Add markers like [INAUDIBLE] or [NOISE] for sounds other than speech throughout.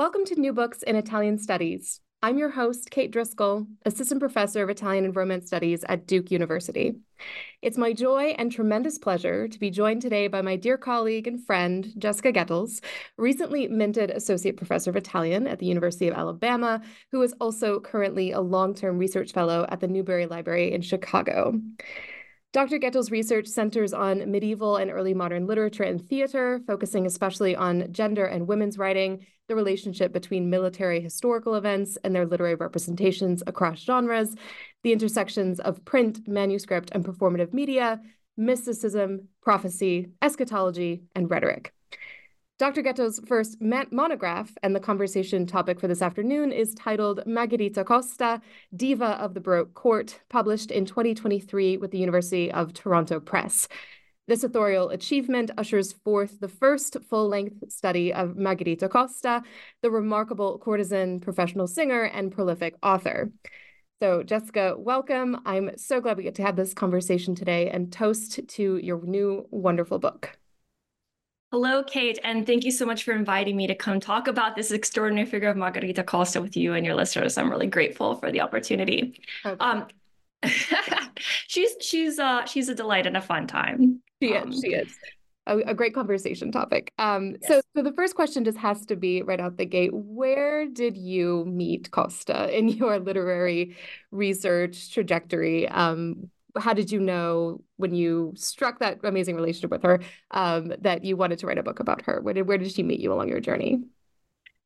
Welcome to New Books in Italian Studies. I'm your host, Kate Driscoll, Assistant Professor of Italian and Romance Studies at Duke University. It's my joy and tremendous pleasure to be joined today by my dear colleague and friend, Jessica Goethals, recently minted Associate Professor of Italian at the University of Alabama, who is also currently a long term research fellow at the Newberry Library in Chicago. Dr. Goethals' research centers on medieval and early modern literature and theater, focusing especially on gender and women's writing, the relationship between military historical events and their literary representations across genres, the intersections of print, manuscript, and performative media, mysticism, prophecy, eschatology, and rhetoric. Dr. Goethals' first monograph and the conversation topic for this afternoon is titled Margherita Costa, Diva of the Baroque Court, published in 2023 with the University of Toronto Press. This authorial achievement ushers forth the first full length study of Margherita Costa, the remarkable courtesan, professional singer, and prolific author. So, Jessica, welcome. I'm so glad we get to have this conversation today and toast to your new wonderful book. Hello, Kate, and thank you so much for inviting me to come talk about this extraordinary figure of Margherita Costa with you and your listeners. I'm really grateful for the opportunity. Okay. Um, [LAUGHS] she's she's uh she's a delight and a fun time. She um, is. She is. A, a, great conversation topic. Um, yes. so, so the first question just has to be right out the gate: Where did you meet Costa in [LAUGHS] your literary research trajectory? Um, how did you know when you struck that amazing relationship with her um, that you wanted to write a book about her? Where did, where did she meet you along your journey?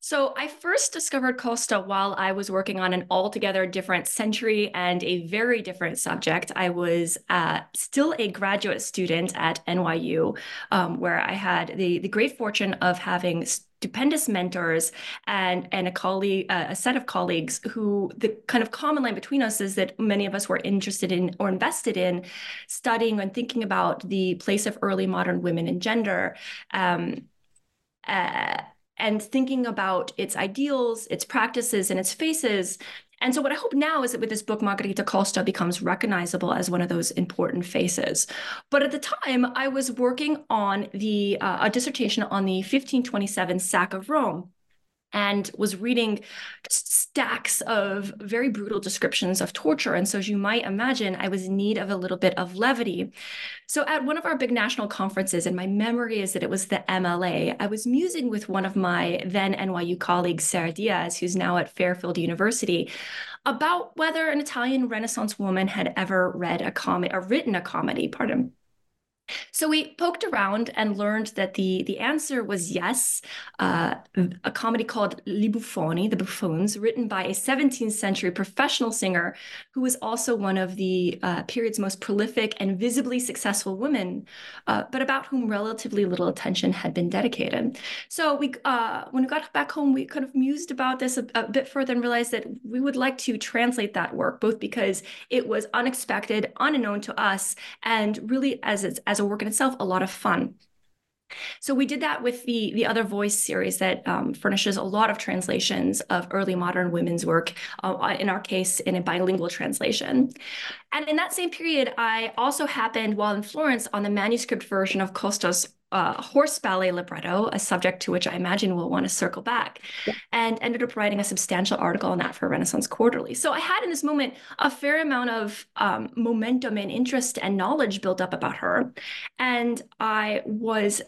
So I first discovered Costa while I was working on an altogether different century and a very different subject. I was uh, still a graduate student at NYU, um, where I had the, the great fortune of having stupendous mentors and and a colleague uh, a set of colleagues who the kind of common line between us is that many of us were interested in or invested in studying and thinking about the place of early modern women and gender um, uh, and thinking about its ideals, its practices, and its faces. And so, what I hope now is that with this book, Margherita Costa becomes recognizable as one of those important faces. But at the time, I was working on the uh, a dissertation on the 1527 sack of Rome and was reading stacks of very brutal descriptions of torture. And so, as you might imagine, I was in need of a little bit of levity. So, at one of our big national conferences, and my memory is that it was the MLA, I was musing with one of my then NYU colleagues, Sarah Diaz, who's now at Fairfield University, about whether an Italian Renaissance woman had ever read a comedy or written a comedy, pardon so we poked around and learned that the the answer was yes. Uh, a comedy called Li Buffoni, The Buffoons, written by a 17th century professional singer who was also one of the uh, period's most prolific and visibly successful women, uh, but about whom relatively little attention had been dedicated. So we, uh, when we got back home, we kind of mused about this a, a bit further and realized that we would like to translate that work, both because it was unexpected, unknown to us, and really as as a work in itself, a lot of fun. So we did that with the the Other Voice series that um, furnishes a lot of translations of early modern women's work. Uh, in our case, in a bilingual translation. And in that same period, I also happened while in Florence on the manuscript version of Costa's uh, horse ballet libretto, a subject to which I imagine we'll want to circle back, yeah. and ended up writing a substantial article on that for Renaissance Quarterly. So I had in this moment a fair amount of um, momentum and interest and knowledge built up about her. And I was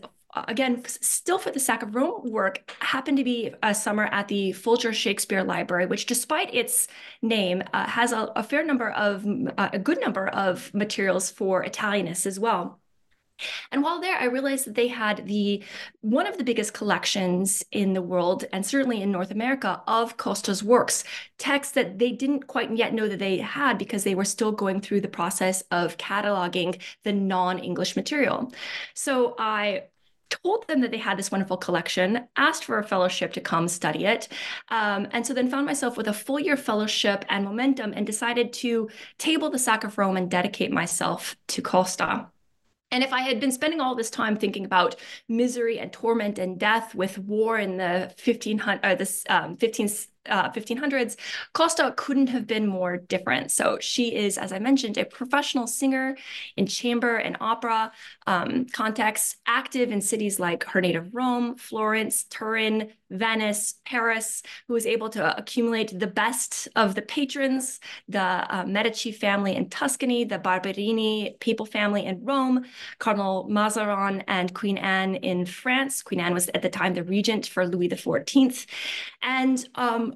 again, still for the Sack of Rome work, happened to be a summer at the Folger Shakespeare Library, which, despite its name, uh, has a, a, fair number of uh, a good number of materials for Italianists as well. And while there, I realized that they had the one of the biggest collections in the world, and certainly in North America, of Costa's works, texts that they didn't quite yet know that they had because they were still going through the process of cataloging the non-English material. So I told them that they had this wonderful collection, asked for a fellowship to come study it, um, and so then found myself with a full year fellowship and momentum and decided to table the sack of Rome and dedicate myself to Costa. And if I had been spending all this time thinking about misery and torment and death with war in the 1500 or this um, 15th uh, 1500s, Costa couldn't have been more different. So she is, as I mentioned, a professional singer in chamber and opera um, contexts, active in cities like her native Rome, Florence, Turin, Venice, Paris, who was able to accumulate the best of the patrons, the uh, Medici family in Tuscany, the Barberini papal family in Rome, Cardinal Mazarin and Queen Anne in France. Queen Anne was at the time the regent for Louis XIV. And um,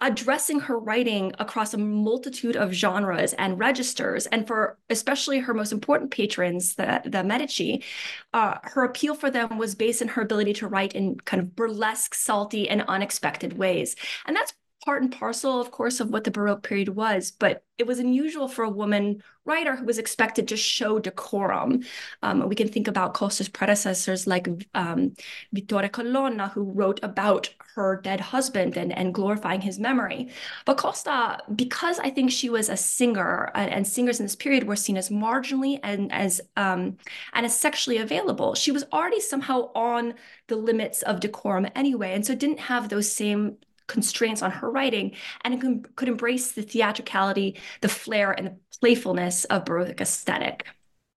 addressing her writing across a multitude of genres and registers. And for especially her most important patrons, the, the Medici, uh, her appeal for them was based in her ability to write in kind of burlesque, salty, and unexpected ways. And that's part and parcel, of course, of what the Baroque period was, but it was unusual for a woman writer who was expected to show decorum. Um, we can think about Costa's predecessors like um, Vittoria Colonna, who wrote about her dead husband and, and glorifying his memory. But Costa, because I think she was a singer, and, and singers in this period were seen as marginally and as um, and as sexually available, she was already somehow on the limits of decorum anyway, and so didn't have those same constraints on her writing and could, embrace the theatricality, the flair, and the playfulness of Baroque aesthetic.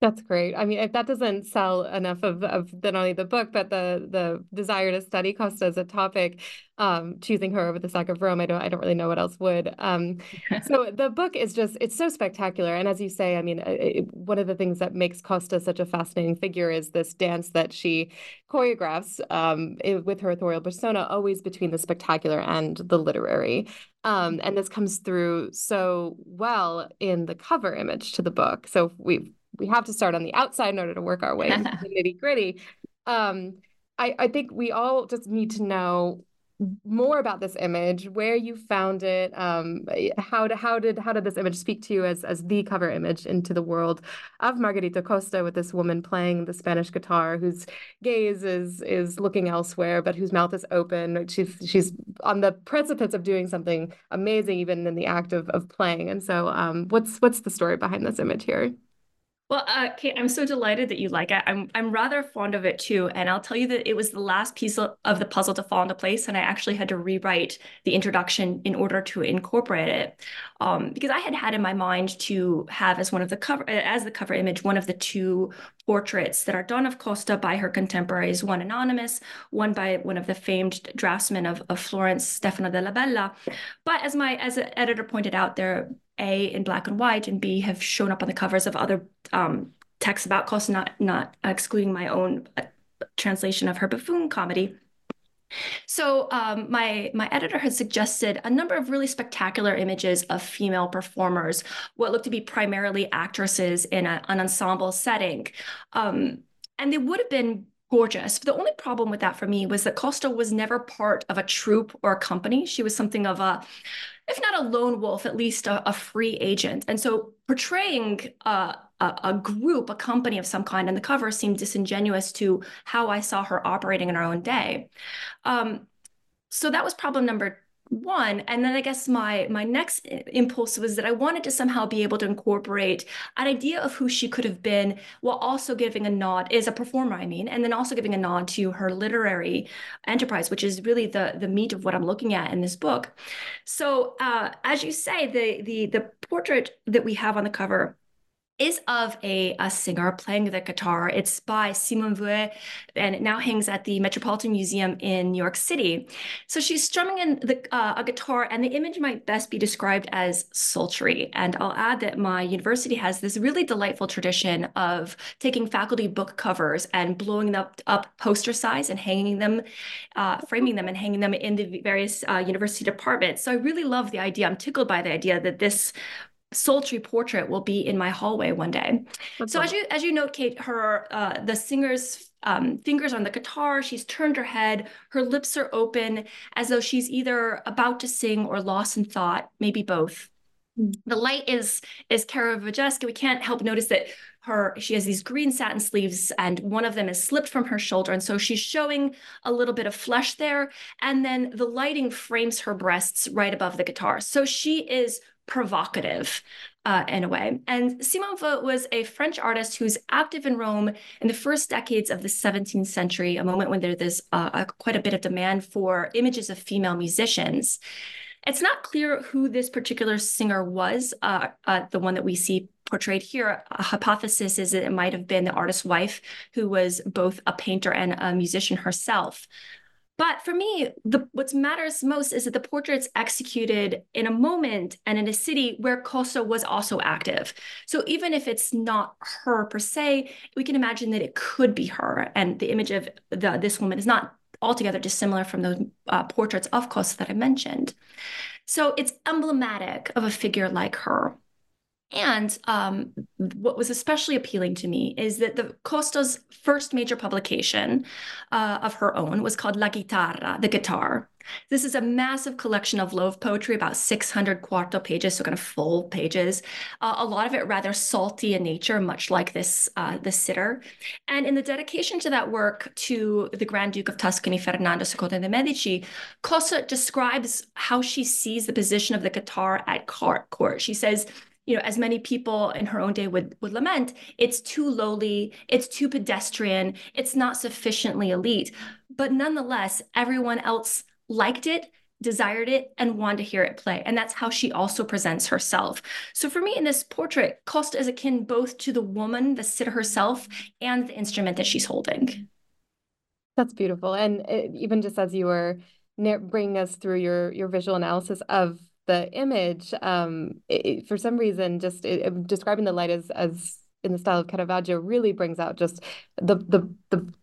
That's great. I mean, if that doesn't sell enough of, of not only the book, but the the desire to study Costa as a topic, um, choosing her over the sack of Rome, I don't I don't really know what else would. Um, [LAUGHS] so the book is just it's so spectacular, and as you say, I mean, it, one of the things that makes Costa such a fascinating figure is this dance that she choreographs um, with her authorial persona, always between the spectacular and the literary. Um, and this comes through so well in the cover image to the book. So we've we have to start on the outside in order to work our way [LAUGHS] into the nitty gritty. Um, I, I think we all just need to know more about this image, where you found it, um, how to, how did how did this image speak to you as as the cover image into the world of Margherita Costa with this woman playing the Spanish guitar, whose gaze is is looking elsewhere, but whose mouth is open. She's she's on the precipice of doing something amazing, even in the act of of playing. And so, um, what's what's the story behind this image here? Well, uh, Kate, I'm so delighted that you like it. I'm I'm rather fond of it too, and I'll tell you that it was the last piece of the puzzle to fall into place, and I actually had to rewrite the introduction in order to incorporate it, um, because I had had in my mind to have as one of the cover as the cover image one of the two portraits that are done of Costa by her contemporaries, one anonymous, one by one of the famed draftsmen of, of Florence, Stefano della Bella. But as my as an editor pointed out, there a in black and white, and B have shown up on the covers of other um, texts about Costa, not not excluding my own uh, translation of her buffoon comedy. So um, my my editor had suggested a number of really spectacular images of female performers, what looked to be primarily actresses in a, an ensemble setting, um, and they would have been gorgeous. The only problem with that for me was that Costa was never part of a troupe or a company. She was something of a if not a lone wolf, at least a, a free agent. And so portraying uh, a, a, group, a company of some kind on the cover seemed disingenuous to how I saw her operating in her own day. Um, so that was problem number one and then i guess my my next impulse was that i wanted to somehow be able to incorporate an idea of who she could have been while also giving a nod as a performer i mean and then also giving a nod to her literary enterprise which is really the the meat of what i'm looking at in this book. So uh, as you say the the the portrait that we have on the cover is of a, a singer playing the guitar. It's by Simone Vouet, and it now hangs at the Metropolitan Museum in New York City. So she's strumming in the, uh, a guitar, and the image might best be described as sultry. And I'll add that my university has this really delightful tradition of taking faculty book covers and blowing them up, up poster size and hanging them, uh, framing them and hanging them in the various uh, university departments. So I really love the idea. I'm tickled by the idea that this sultry portrait will be in my hallway one day. That's so as you as you note, Kate, her uh, the singer's um, fingers on the guitar. She's turned her head. Her lips are open, as though she's either about to sing or lost in thought, maybe both. Mm. The light is is Caravaggesca. We can't help notice that her she has these green satin sleeves and one of them is slipped from her shoulder and so she's showing a little bit of flesh there and then the lighting frames her breasts right above the guitar so she is provocative uh, in a way. And Simone Vouet was a French artist who's active in Rome in the first decades of the 17th century, a moment when there's uh, quite a bit of demand for images of female musicians. It's not clear who this particular singer was, uh, uh the one that we see portrayed here. A hypothesis is that it might have been the artist's wife, who was both a painter and a musician herself. But for me, the what matters most is that the portrait's executed in a moment and in a city where Costa was also active. So even if it's not her per se, we can imagine that it could be her. And the image of the, this woman is not altogether dissimilar from those uh, portraits of Costa that I mentioned. So it's emblematic of a figure like her. And um, what was especially appealing to me is that the Costa's first major publication uh, of her own was called La Chitarra, the guitar. This is a massive collection of love poetry, about 600 quarto pages, so kind of full pages. Uh, a lot of it rather salty in nature, much like this uh, the sitter. And in the dedication to that work to the Grand Duke of Tuscany, Ferdinando II de' Medici, Costa describes how she sees the position of the guitar at court. She says, you know, as many people in her own day would would lament, it's too lowly, it's too pedestrian, it's not sufficiently elite. But nonetheless, everyone else liked it, desired it, and wanted to hear it play. And that's how she also presents herself. So for me in this portrait, Costa is akin both to the woman, the sitter herself, and the instrument that she's holding. That's beautiful. And it, even just as you were bringing us through your your visual analysis of the image um it, for some reason just it, describing the light as as in the style of Caravaggio really brings out just the the the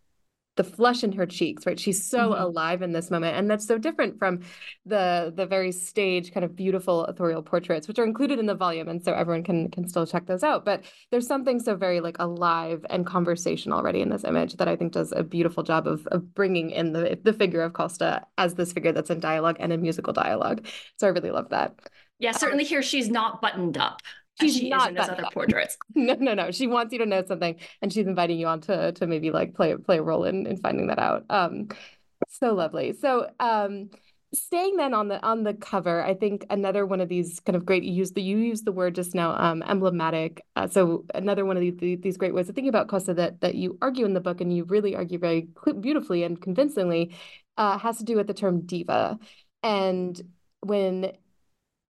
the flush in her cheeks right? She's so mm-hmm. alive in this moment and that's so different from the the very stage kind of beautiful authorial portraits which are included in the volume and so everyone can can still check those out. But there's something so very like alive and conversation already in this image that i think does a beautiful job of of bringing in the the figure of costa as this figure that's in dialogue and in musical dialogue. So i really love that. Yeah certainly here she's not buttoned up she's she not in other portraits. [LAUGHS] No, no, no. She wants you to know something, and she's inviting you on to to maybe like play play a role in in finding that out. Um, so lovely. So um, staying then on the on the cover, I think another one of these kind of great you use the you use the word just now um, emblematic. Uh, so another one of these these great ways of thinking about Costa that that you argue in the book, and you really argue very beautifully and convincingly, uh, has to do with the term diva, and when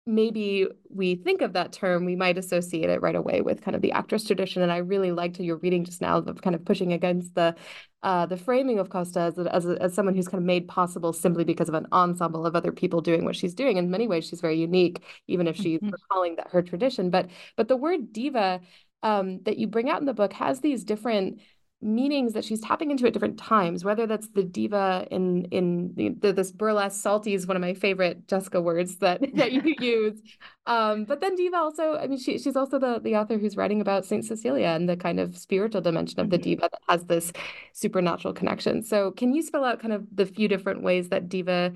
maybe we think of that term, we might associate it right away with kind of the actress tradition. And I really liked your reading just now of kind of pushing against the uh, the framing of Costa as, as, as someone who's kind of made possible simply because of an ensemble of other people doing what she's doing. In many ways, she's very unique, even if she's mm-hmm. recalling that her tradition. But but the word diva um, that you bring out in the book has these different meanings that she's tapping into at different times whether that's the diva in in the, this burlesque salty is one of my favorite jessica words that [LAUGHS] that you [LAUGHS] use um but then diva also i mean she, she's also the the author who's writing about saint cecilia and the kind of spiritual dimension of the mm-hmm. diva that has this supernatural connection so can you spell out kind of the few different ways that diva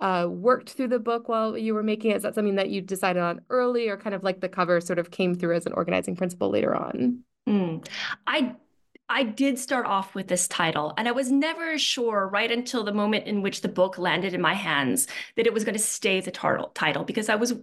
uh, worked through the book while you were making it? Is that something that you decided on early, or kind of like the cover sort of came through as an organizing principle later on? Mm. I I did start off with this title, and I was never sure right until the moment in which the book landed in my hands that it was going to stay the title because I was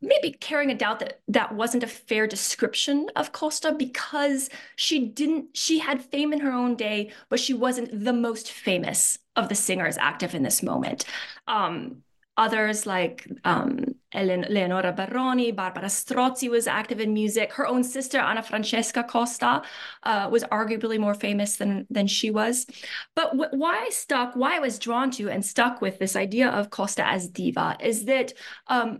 maybe carrying a doubt that that wasn't a fair description of Costa because she didn't she had fame in her own day, but she wasn't the most famous of the singers active in this moment. Um, others like um, Leonora Baroni, Barbara Strozzi was active in music. Her own sister, Anna Francesca Costa, uh, was arguably more famous than, than she was. But why I stuck, why I was drawn to and stuck with this idea of Costa as diva is that um,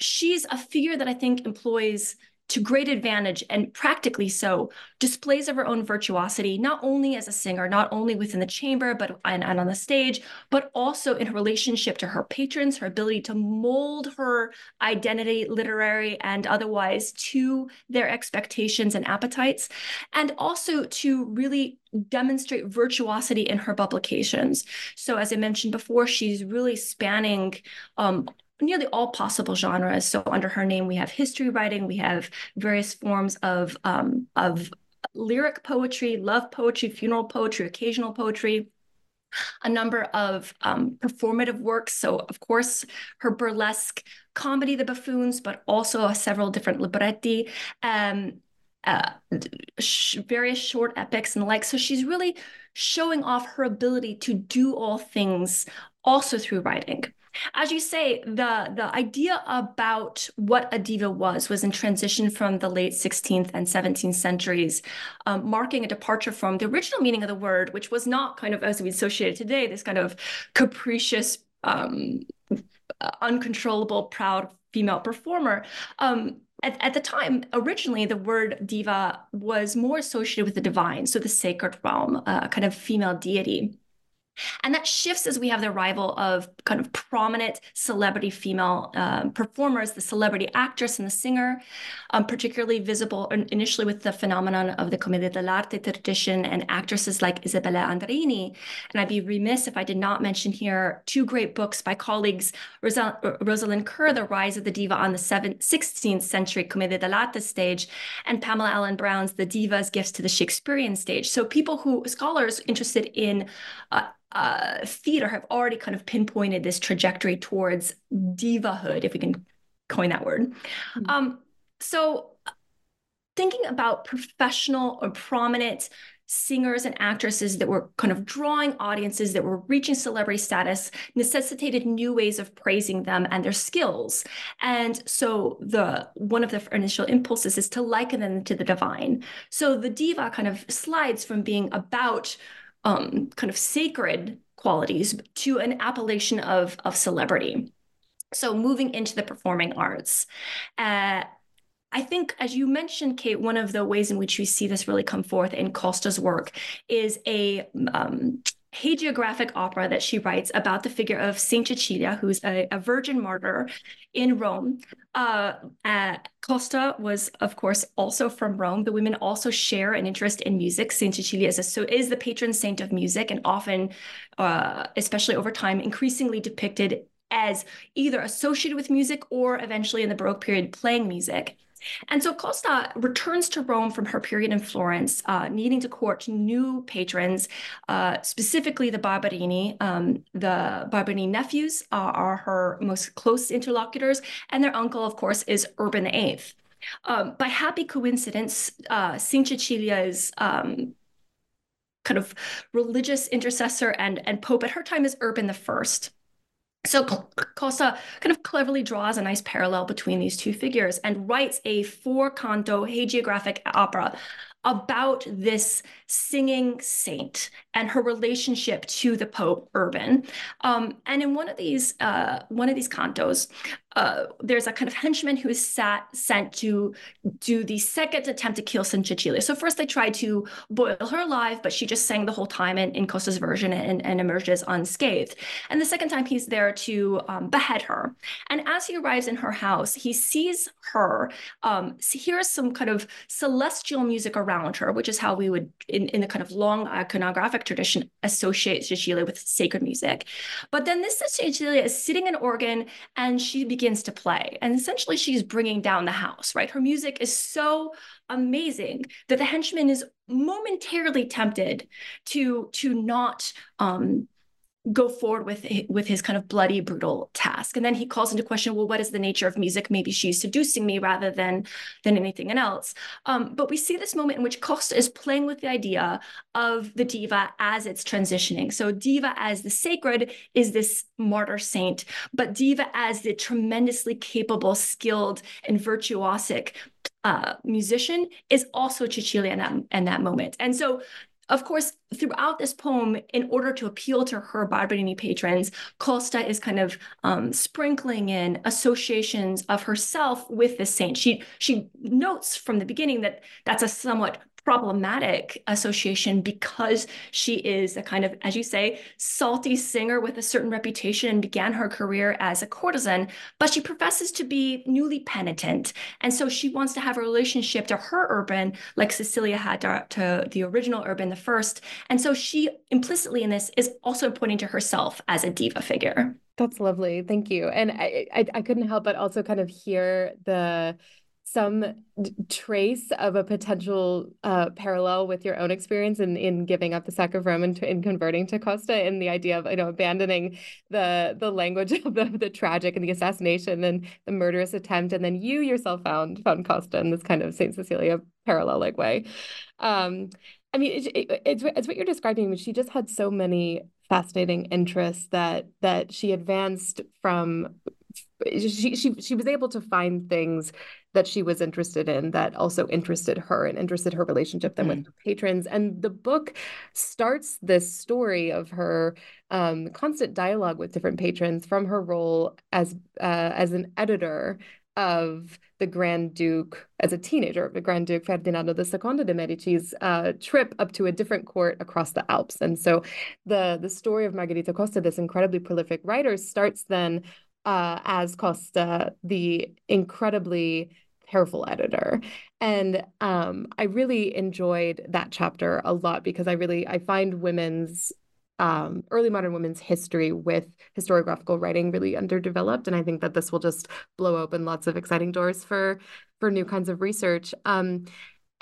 she's a figure that I think employs to great advantage and practically so displays of her own virtuosity not only as a singer not only within the chamber but and, and, on the stage but also in her relationship to her patrons her ability to mold her identity literary and otherwise to their expectations and appetites and also to really demonstrate virtuosity in her publications. So as i mentioned before she's really spanning um, nearly all possible genres. So under her name, we have history writing, we have various forms of um, of lyric poetry, love poetry, funeral poetry, occasional poetry, a number of um, performative works. So, of course, her burlesque comedy, The Buffoons, but also several different libretti, um, uh, sh various short epics and the like. So, she's really showing off her ability to do all things also through writing. As you say, the the idea about what a diva was was in transition from the late 16th and 17th centuries, um, marking a departure from the original meaning of the word, which was not kind of as we associate it today, this kind of capricious, um, uncontrollable, proud female performer. Um, at, at, the time, originally, the word diva was more associated with the divine, so the sacred realm, a uh, kind of female deity. And that shifts as we have the arrival of kind of prominent celebrity female um, performers, the celebrity actress and the singer, um, particularly visible initially with the phenomenon of the Commedia dell'arte tradition and actresses like Isabella Andreini. And I'd be remiss if I did not mention here two great books by colleagues, Rosal Rosalind Kerr, The Rise of the Diva on the 16th century Commedia dell'arte stage, and Pamela Allen Brown's The Diva's Gifts to the Shakespearean Stage. So people who, scholars interested in uh, uh, theater have already kind of pinpointed this trajectory towards divahood, if we can coin that word. Mm-hmm. Um, so, thinking about professional or prominent singers and actresses that were kind of drawing audiences that were reaching celebrity status necessitated new ways of praising them and their skills and so the one of the initial impulses is to liken them to the divine so the diva kind of slides from being about um, kind of sacred qualities to an appellation of, of celebrity. So moving into the performing arts. Uh, I think, as you mentioned, Kate, one of the ways in which we see this really come forth in Costa's work is a um, hagiographic opera that she writes about the figure of Saint Cecilia, who's a, a virgin martyr in Rome. Uh, uh, Costa was, of course, also from Rome. The women also share an interest in music. Saint Cecilia is, a, so is the patron saint of music, and often, uh, especially over time, increasingly depicted as either associated with music or eventually in the Baroque period playing music. And so Costa returns to Rome from her period in Florence, uh, needing to court new patrons, uh, specifically the Barberini. Um, the Barberini nephews uh, are her most close interlocutors, and their uncle, of course, is Urban VIII. Um, by happy coincidence, uh, Saint Cecilia's um, kind of religious intercessor and, and pope at her time is Urban the First. So Costa kind of cleverly draws a nice parallel between these two figures and writes a four canto hagiographic opera about this singing saint and her relationship to the Pope Urban. Um, and in one of these uh, one of these cantos, uh, there's a kind of henchman who is sat, sent to do the second attempt to kill Cecilia. So first they tried to boil her alive, but she just sang the whole time in, in Costa's version and, and emerges unscathed. And the second time he's there to um, behead her. And as he arrives in her house, he sees her, um, hears some kind of celestial music around her, which is how we would, in, in the kind of long iconographic tradition, associate Cecilia with sacred music. But then this Cecilia is sitting in an organ and she begins to play. And essentially, she's bringing down the house, right? Her music is so amazing that the henchman is momentarily tempted to to not um, go forward with with his kind of bloody brutal task. And then he calls into question well what is the nature of music maybe she's seducing me rather than than anything else? Um, but we see this moment in which costa is playing with the idea of the diva as it's transitioning. So diva as the sacred is this martyr saint but diva as the tremendously capable skilled and virtuosic uh, musician is also Cecilia in that, in that moment. And so of course, throughout this poem, in order to appeal to her Barberini patrons, Costa is kind of um, sprinkling in associations of herself with the saint. She she notes from the beginning that that's a somewhat problematic association because she is a kind of, as you say, salty singer with a certain reputation and began her career as a courtesan, but she professes to be newly penitent. And so she wants to have a relationship to her Urban like Cecilia had to, the original Urban the first. And so she implicitly in this is also pointing to herself as a diva figure. That's lovely. Thank you. And I, I, I couldn't help but also kind of hear the some trace of a potential uh, parallel with your own experience in, in giving up the sack of Rome and in converting to Costa and the idea of you know abandoning the the language [LAUGHS] of the, the tragic and the assassination and the murderous attempt and then you yourself found found Costa in this kind of Saint Cecilia parallel like way. Um, I mean, it, it, it's it's what you're describing. Mean, she just had so many fascinating interests that that she advanced from she she she was able to find things that she was interested in that also interested her and interested her relationship then mm. with her patrons and the book starts this story of her um, constant dialogue with different patrons from her role as uh, as an editor of the Grand Duke as a teenager, the Grand Duke Ferdinando II de Medici's uh, trip up to a different court across the Alps. And so the the story of Margherita Costa, this incredibly prolific writer, starts then uh, as Costa, the incredibly careful editor. And um, I really enjoyed that chapter a lot because I really I find women's um, early modern women's history with historiographical writing really underdeveloped, and I think that this will just blow open lots of exciting doors for for new kinds of research. Um,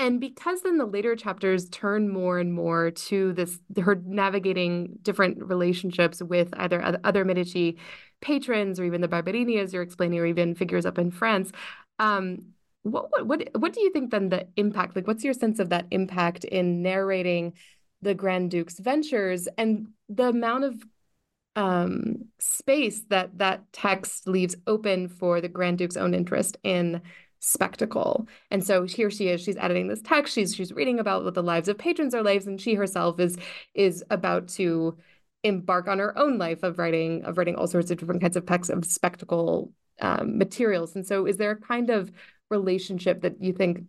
and because then the later chapters turn more and more to this her navigating different relationships with either other medici patrons or even the barberini as you're explaining or even figures up in france um, what, what what what do you think then the impact like what's your sense of that impact in narrating the grand duke's ventures and the amount of um, space that that text leaves open for the grand duke's own interest in spectacle. And so here she is, she's editing this text, she's she's reading about what the lives of patrons are lives, and she herself is is about to embark on her own life of writing of writing all sorts of different kinds of texts of spectacle um, materials. And so is there a kind of relationship that you think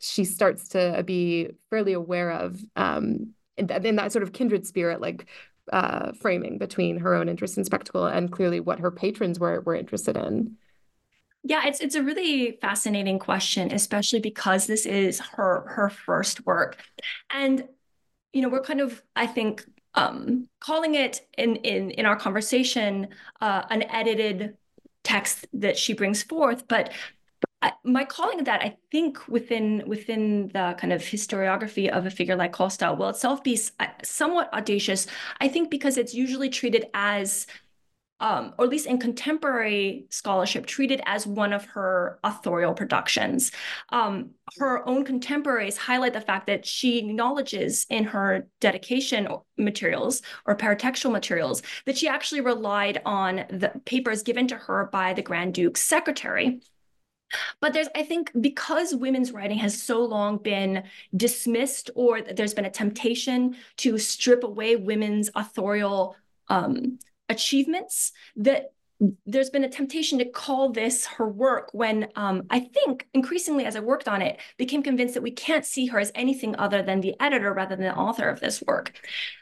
she starts to be fairly aware of um, in, that, in that sort of kindred spirit, like uh, framing between her own interest in spectacle and clearly what her patrons were were interested in? Yeah, it's it's a really fascinating question, especially because this is her her first work. And you know, we're kind of, I think, um, calling it in in in our conversation uh, an edited text that she brings forth, but my calling of that, I think, within within the kind of historiography of a figure like Costa will itself be uh, somewhat audacious. I think because it's usually treated as um, or at least in contemporary scholarship, treated as one of her authorial productions. Um, her own contemporaries highlight the fact that she acknowledges in her dedication materials or paratextual materials that she actually relied on the papers given to her by the Grand Duke's secretary. But there's, I think, because women's writing has so long been dismissed, or there's been a temptation to strip away women's authorial um, achievements that there's been a temptation to call this her work when um, I think increasingly as I worked on it, became convinced that we can't see her as anything other than the editor rather than the author of this work.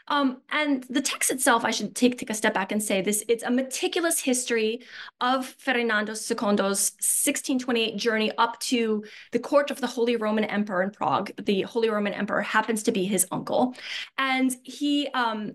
Um, and the text itself, I should take, take a step back and say this, it's a meticulous history of Ferdinando II's 1628 journey up to the court of the Holy Roman Emperor in Prague. The Holy Roman Emperor happens to be his uncle. And he um,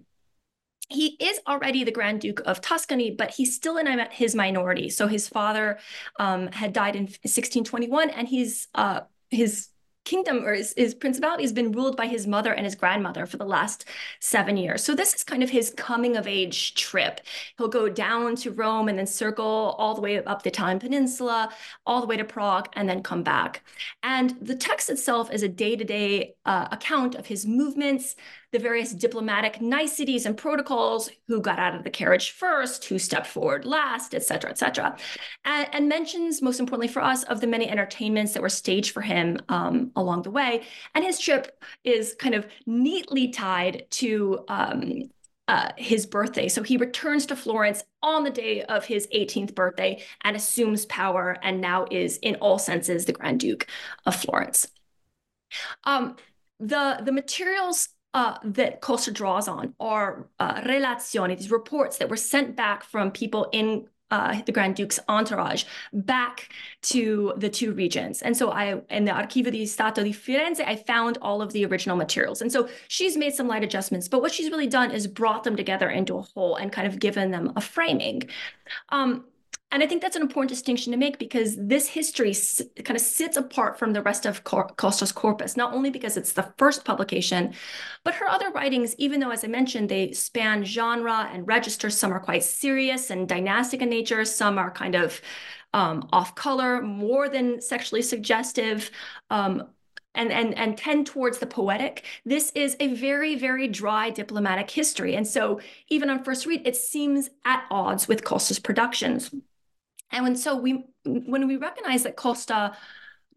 he is already the Grand Duke of Tuscany, but he's still in his minority. So his father um, had died in 1621, and he's uh, his kingdom or his, his, principality has been ruled by his mother and his grandmother for the last seven years. So this is kind of his coming of age trip. He'll go down to Rome and then circle all the way up the Italian peninsula, all the way to Prague, and then come back. And the text itself is a day-to-day uh, account of his movements, the various diplomatic niceties and protocols, who got out of the carriage first, who stepped forward last, et cetera, et cetera. And, and mentions, most importantly for us, of the many entertainments that were staged for him um, along the way. And his trip is kind of neatly tied to um, uh, his birthday. So he returns to Florence on the day of his 18th birthday and assumes power and now is, in all senses, the Grand Duke of Florence. Um, the, the materials uh, that Costa draws on are uh, relazioni, these reports that were sent back from people in uh, the Grand Duke's entourage back to the two regions. And so I, in the Archivio di Stato di Firenze, I found all of the original materials. And so she's made some light adjustments, but what she's really done is brought them together into a whole and kind of given them a framing. Um, and I think that's an important distinction to make because this history kind of sits apart from the rest of Costa's corpus, not only because it's the first publication, but her other writings, even though, as I mentioned, they span genre and register, some are quite serious and dynastic in nature, some are kind of um, off color, more than sexually suggestive. Um, and, and, and tend towards the poetic. This is a very, very dry diplomatic history. And so even on first read, it seems at odds with Costa's productions. And when so we when we recognize that Costa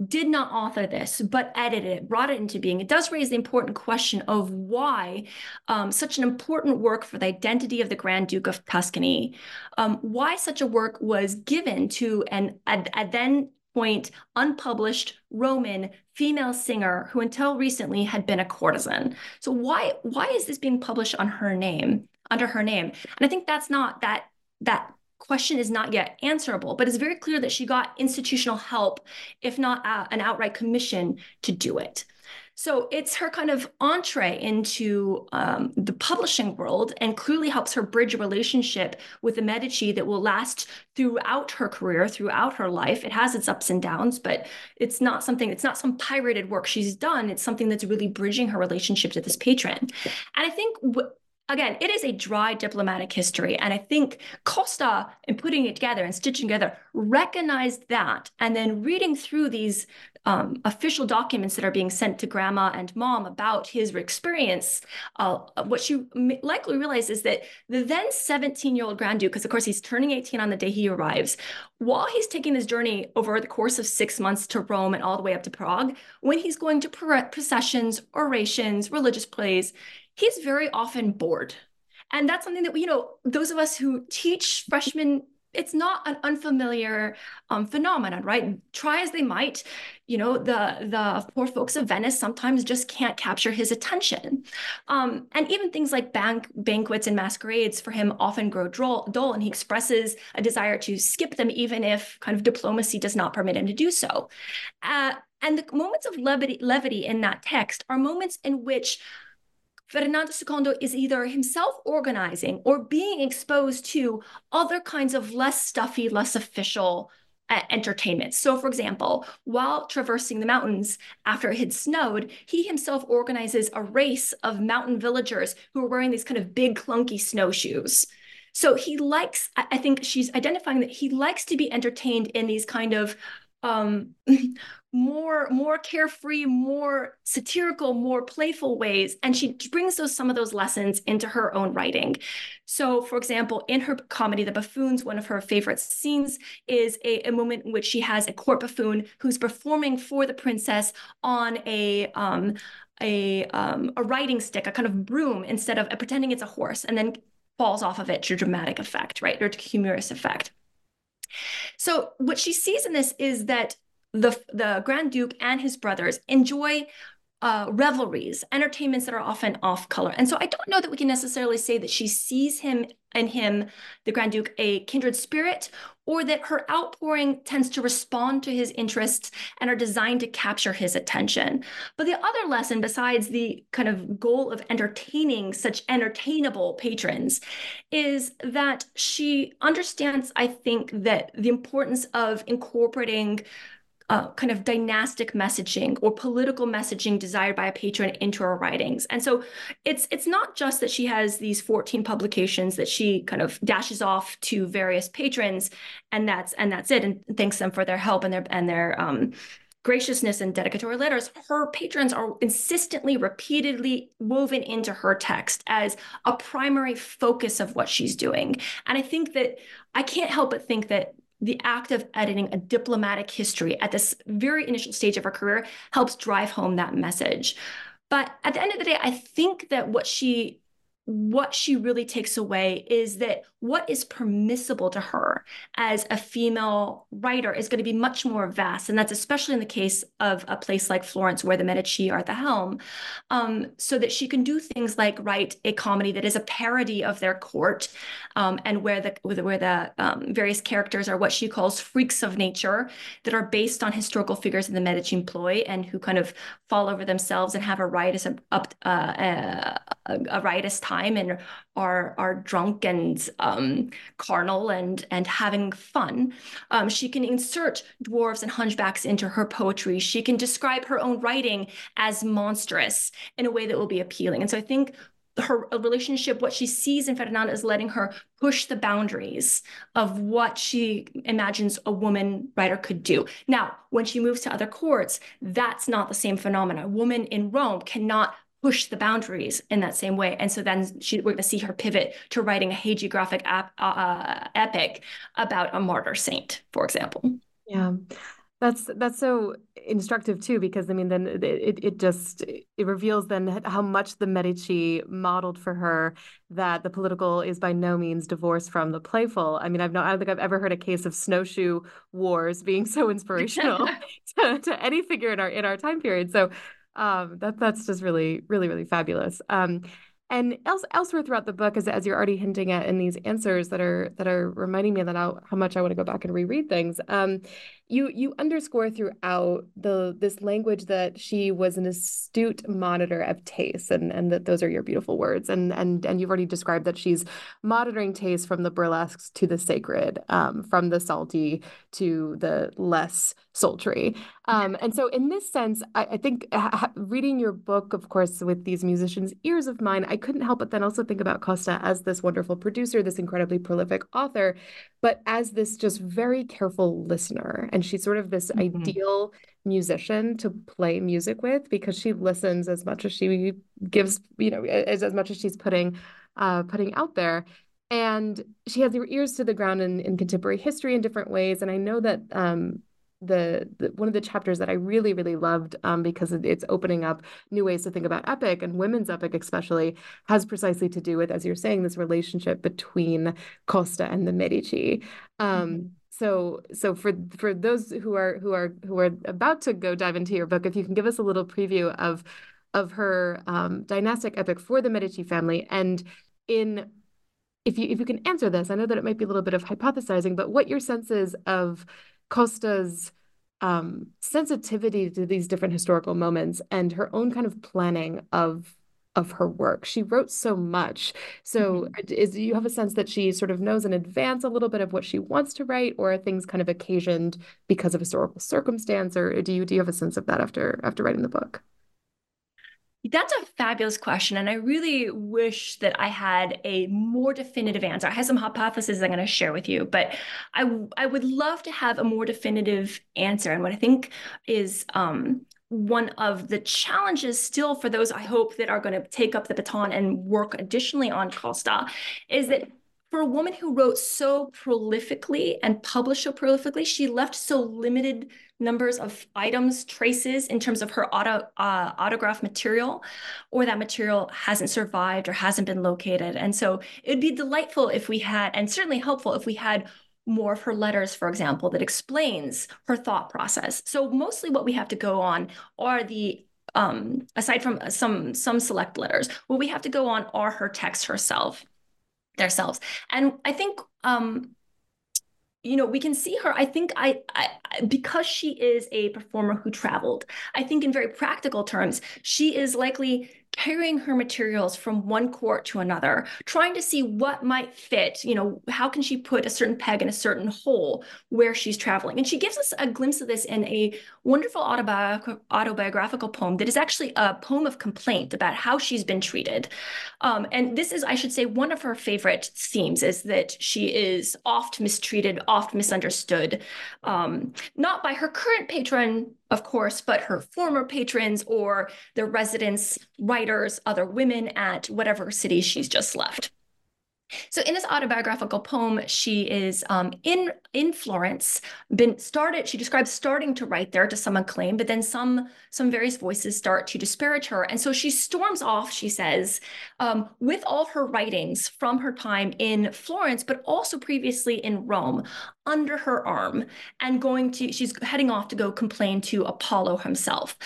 did not author this, but edited it, brought it into being, it does raise the important question of why um, such an important work for the identity of the Grand Duke of Tuscany, um, why such a work was given to an at then point unpublished Roman female singer who until recently had been a courtesan. So why why is this being published on her name, under her name? And I think that's not that that question is not yet answerable, but it's very clear that she got institutional help, if not uh, an outright commission to do it. So it's her kind of entree into um, the publishing world and clearly helps her bridge a relationship with the Medici that will last throughout her career, throughout her life. It has its ups and downs, but it's not something, it's not some pirated work she's done. It's something that's really bridging her relationship to this patron. And I think again, it is a dry diplomatic history. And I think Costa, in putting it together and stitching together, recognized that. And then reading through these um, official documents that are being sent to grandma and mom about his experience, uh, what she likely realized is that the then 17 year old Grand Duke, because of course he's turning 18 on the day he arrives, while he's taking this journey over the course of six months to Rome and all the way up to Prague, when he's going to processions, orations, religious plays, he's very often bored. And that's something that, you know, those of us who teach freshmen, it's not an unfamiliar um, phenomenon, right? Try as they might, you know, the the poor folks of Venice sometimes just can't capture his attention. Um, and even things like bank, banquets and masquerades for him often grow dull, and he expresses a desire to skip them, even if kind of diplomacy does not permit him to do so. Uh, and the moments of levity, levity in that text are moments in which Ferdinando II is either himself organizing or being exposed to other kinds of less stuffy, less official uh, entertainment. So, for example, while traversing the mountains after it had snowed, he himself organizes a race of mountain villagers who are wearing these kind of big, clunky snowshoes. So he likes, I think she's identifying that he likes to be entertained in these kind of um, [LAUGHS] more more carefree more satirical more playful ways. And she brings those some of those lessons into her own writing. So for example in her comedy the buffoons one of her favorite scenes is a, a moment in which she has a court buffoon who's performing for the princess on a um, a um, a riding stick a kind of broom instead of uh, pretending it's a horse and then falls off of it to dramatic effect right? Or to humorous effect So what she sees in this is that the the Grand Duke and his brothers enjoy uh, revelries, entertainments that are often off color. And so I don't know that we can necessarily say that she sees him and him, the Grand Duke, a kindred spirit, or that her outpouring tends to respond to his interests and are designed to capture his attention. But the other lesson, besides the kind of goal of entertaining such entertainable patrons, is that she understands, I think, that the importance of incorporating uh, kind of dynastic messaging or political messaging desired by a patron into her writings. And so it's it's not just that she has these 14 publications that she kind of dashes off to various patrons and that's and that's it and thanks them for their help and their and their um, graciousness and dedicatory letters, her patrons are insistently, repeatedly woven into her text as a primary focus of what she's doing. And I think that I can't help but think that the act of editing a diplomatic history at this very initial stage of her career helps drive home that message. But at the end of the day, I think that what she what she really takes away is that what is permissible to her as a female writer is going to be much more vast. And that's especially in the case of a place like Florence, where the Medici are at the helm, um, so that she can do things like write a comedy that is a parody of their court um, and where the, where the um, various characters are what she calls freaks of nature that are based on historical figures in the Medici employ and who kind of fall over themselves and have a riotous, uh, a, riotous time and are are drunk and um, carnal and and having fun. Um, she can insert dwarves and hunchbacks into her poetry. She can describe her own writing as monstrous in a way that will be appealing. And so I think her relationship, what she sees in Ferdinando is letting her push the boundaries of what she imagines a woman writer could do. Now, when she moves to other courts, that's not the same phenomena. A woman in Rome cannot push the boundaries in that same way. And so then she, we're going to see her pivot to writing a hagiographic ap, uh, uh, epic about a martyr saint, for example. Yeah. That's that's so instructive too, because I mean, then it it just it reveals then how much the Medici modeled for her that the political is by no means divorced from the playful. I mean, I've not I don't think I've ever heard a case of snowshoe wars being so inspirational [LAUGHS] [LAUGHS] to, to any figure in our in our time period. So um, that that's just really, really, really fabulous. Um, and else, elsewhere throughout the book, as, as you're already hinting at in these answers that are that are reminding me that how, much I want to go back and reread things. Um, you you underscore throughout the this language that she was an astute monitor of taste, and and that those are your beautiful words. And and and you've already described that she's monitoring taste from the burlesques to the sacred, um, from the salty to the less sultry. Um, and so, in this sense, I, I think ha- reading your book, of course, with these musicians' ears of mine, I couldn't help but then also think about Costa as this wonderful producer, this incredibly prolific author, but as this just very careful listener. And she's sort of this mm-hmm. ideal musician to play music with because she listens as much as she gives, you know, as, as much as she's putting uh, putting out there and she has her ears to the ground in, in contemporary history in different ways. And I know that um, the, the, one of the chapters that I really really loved um, because it's opening up new ways to think about epic and women's epic especially has precisely to do with as you're saying this relationship between Costa and the Medici. Um, mm-hmm. So so for for those who are who are who are about to go dive into your book, if you can give us a little preview of of her um, dynastic epic for the Medici family. And in if you if you can answer this, I know that it might be a little bit of hypothesizing, but what your sense is of Costa's um, sensitivity to these different historical moments and her own kind of planning of of her work. She wrote so much. So mm-hmm. is you have a sense that she sort of knows in advance a little bit of what she wants to write or are things kind of occasioned because of historical circumstance or do you do you have a sense of that after after writing the book? That's a fabulous question. And I really wish that I had a more definitive answer. I have some hypotheses I'm going to share with you, but I, I would love to have a more definitive answer. And what I think is um, one of the challenges still for those I hope that are going to take up the baton and work additionally on Costa is that for a woman who wrote so prolifically and published so prolifically, she left so limited numbers of items, traces in terms of her auto, uh, autograph material, or that material hasn't survived or hasn't been located. And so it'd be delightful if we had, and certainly helpful if we had more of her letters, for example, that explains her thought process. So mostly what we have to go on are the um, aside from some some select letters, what we have to go on are her texts herself, themselves. And I think um, you know we can see her i think I, I, because she is a performer who traveled i think in very practical terms she is likely carrying her materials from one court to another, trying to see what might fit. You know, how can she put a certain peg in a certain hole where she's traveling? And she gives us a glimpse of this in a wonderful autobi- autobiographical poem that is actually a poem of complaint about how she's been treated. Um, and this is, I should say, one of her favorite themes is that she is oft mistreated, oft misunderstood, um, not by her current patron, of course, but her former patrons or the residents, writers, other women at whatever city she's just left. So in this autobiographical poem, she is um, in in Florence. Been started. She describes starting to write there to some acclaim, but then some some various voices start to disparage her, and so she storms off. She says, um, with all her writings from her time in Florence, but also previously in Rome, under her arm, and going to. She's heading off to go complain to Apollo himself,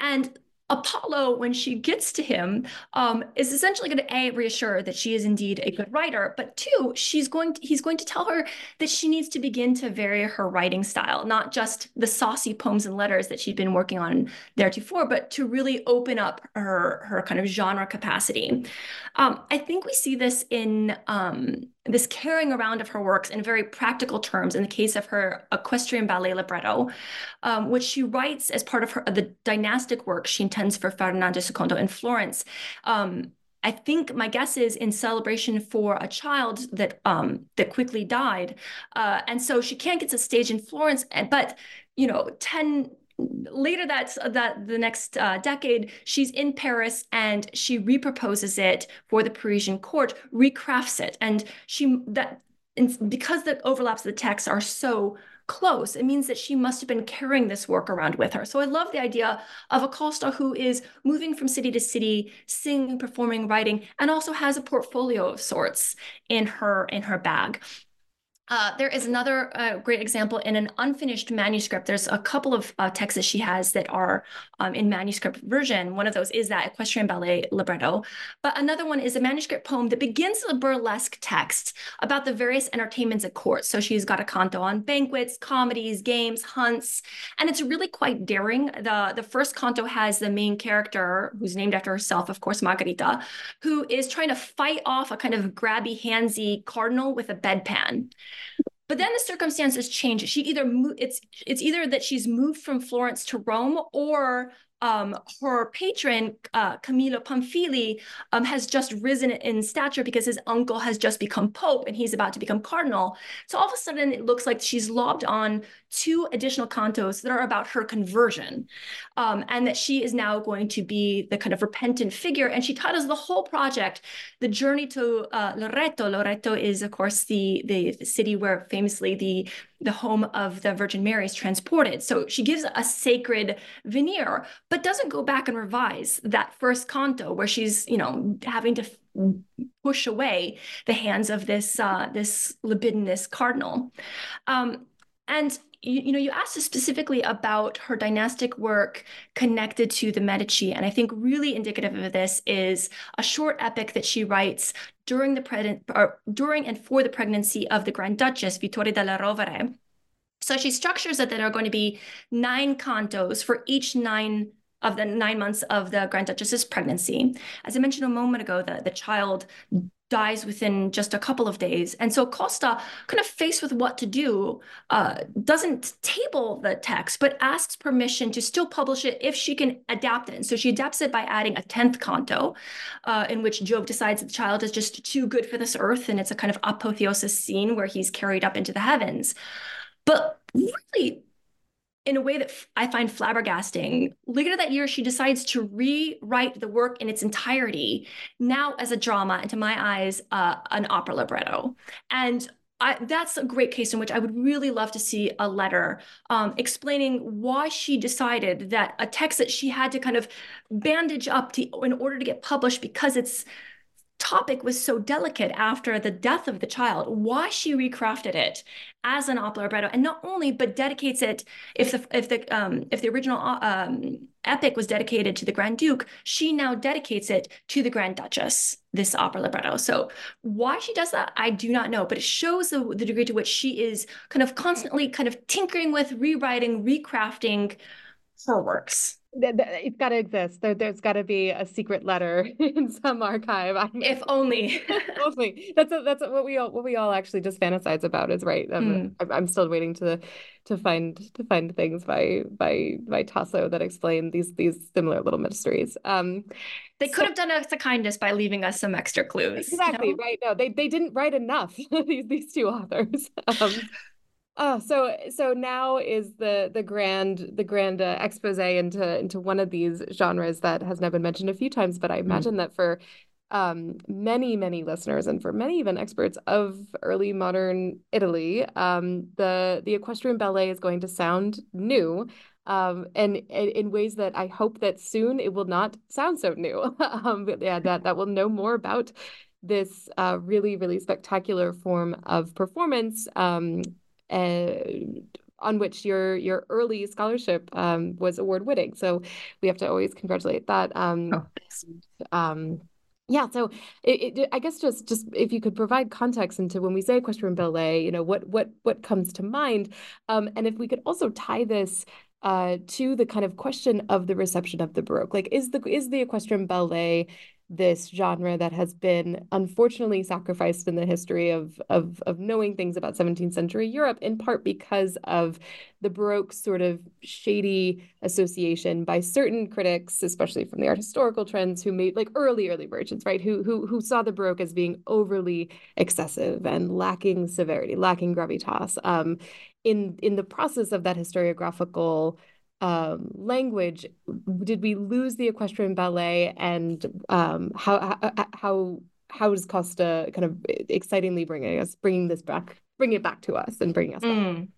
and Apollo, when she gets to him, um, is essentially going to a reassure that she is indeed a good writer, but two, she's going to, he's going to tell her that she needs to begin to vary her writing style, not just the saucy poems and letters that she'd been working on theretofore, but to really open up her her kind of genre capacity. Um, I think we see this in um, this carrying around of her works in very practical terms in the case of her equestrian ballet libretto, um, which she writes as part of her the dynastic work she intends for Ferdinando II in Florence. Um, I think my guess is in celebration for a child that um, that quickly died, uh, and so she can't get to stage in Florence. But you know, ten later that that the next uh, decade she's in paris and she reproposes it for the parisian court recrafts it. And she that because the overlaps of the texts are so close it means that she must have been carrying this work around with her. So i love the idea of a Costa who is moving from city to city singing performing writing and also has a portfolio of sorts in her in her bag uh, there is another uh, great example in an unfinished manuscript. There's a couple of uh, texts that she has that are um, in manuscript version. One of those is that equestrian ballet libretto, but another one is a manuscript poem that begins with a burlesque text about the various entertainments at court. So she's got a canto on banquets, comedies, games, hunts, and it's really quite daring. the The first canto has the main character, who's named after herself, of course, Margherita, who is trying to fight off a kind of grabby, handsy cardinal with a bedpan. But then the circumstances change. She either mo- it's it's either that she's moved from Florence to Rome or um, her patron, uh, Camillo Pamphili, um, has just risen in stature because his uncle has just become pope and he's about to become cardinal. So all of a sudden, it looks like she's lobbed on two additional cantos that are about her conversion, um, and that she is now going to be the kind of repentant figure. And she titles the whole project "The Journey to uh, Loreto." Loreto is, of course, the the city where famously the the home of the Virgin Mary is transported. So she gives a sacred veneer, but doesn't go back and revise that first canto where she's, you know, having to push away the hands of this uh, this libidinous cardinal. Um, and you, you, know, you asked us specifically about her dynastic work connected to the Medici, and I think really indicative of this is a short epic that she writes during the pre- or during and for the pregnancy of the Grand Duchess Vittoria della Rovere. So she structures it that there are going to be nine cantos for each nine of the nine months of the Grand Duchess's pregnancy. As I mentioned a moment ago, the, the child dies within just a couple of days. And so Costa, kind of faced with what to do, uh, doesn't table the text, but asks permission to still publish it if she can adapt it. And so she adapts it by adding a 10th canto, uh, in which Jove decides the child is just too good for this earth. And it's a kind of apotheosis scene where he's carried up into the heavens. But really, in a way that I find flabbergasting. Later that year, she decides to rewrite the work in its entirety, now as a drama, and to my eyes, uh, an opera libretto. And I, that's a great case in which I would really love to see a letter um, explaining why she decided that a text that she had to kind of bandage up to, in order to get published because it's topic was so delicate after the death of the child, why she recrafted it as an opera libretto, and not only but dedicates it if the if the um, if the original um, epic was dedicated to the Grand Duke, she now dedicates it to the Grand Duchess. This opera libretto. So why she does that, I do not know, but it shows the, the degree to which she is kind of constantly kind of tinkering with, rewriting, recrafting her works it's got to exist. There, has got to be a secret letter [LAUGHS] in some archive. I'm, if [LAUGHS] only. only. That's a, that's a, what we all what we all actually just fantasize about. Is right. Mm. I'm, I'm still waiting to to find to find things by by by Tasso that explain these these similar little mysteries. Um, they could so, have done us a kindness by leaving us some extra clues. Exactly you know? right. No, they they didn't write enough. [LAUGHS] these these two authors. Um, Oh, so so now is the the grand the grand uh, expose into into one of these genres that has now been mentioned a few times, but I mm-hmm. imagine mm. that for um, many many listeners and for many even experts of early modern Italy, um, the the equestrian ballet is going to sound new. Um, and, and, in ways that I hope that soon it will not sound so new. [LAUGHS] um, but yeah, that that we'll know more about this uh, really really spectacular form of performance um, on which your your early scholarship um, was award winning. So we have to always congratulate that. Um, oh. um, yeah, so it, it, I guess just just if you could provide context into when we say equestrian ballet, you know what what what comes to mind, um, and if we could also tie this uh, to the kind of question of the reception of the Baroque, like is the is the equestrian ballet this genre that has been unfortunately sacrificed in the history of, of, of knowing things about 17th century Europe, in part because of the Baroque sort of shady association by certain critics, especially from the art historical trends, who made like early, early versions, right? Who who who saw the Baroque as being overly excessive and lacking severity, lacking gravitas. Um, in in the process of that historiographical um, language, did we lose the equestrian ballet, and um, how how how is Costa kind of excitingly bringing us bringing this back, bringing it back to us, and bringing us mm.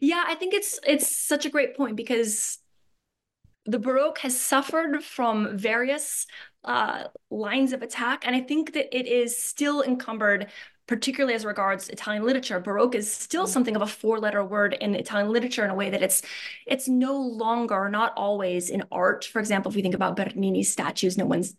Yeah, I think it's it's such a great point because the Baroque has suffered from various uh, lines of attack, and I think that it is still encumbered particularly as regards Italian literature, Baroque is still mm. something of a four-letter word in Italian literature in a way that it's it's no longer, not always in art. For example, if we think about Bernini's statues, no one's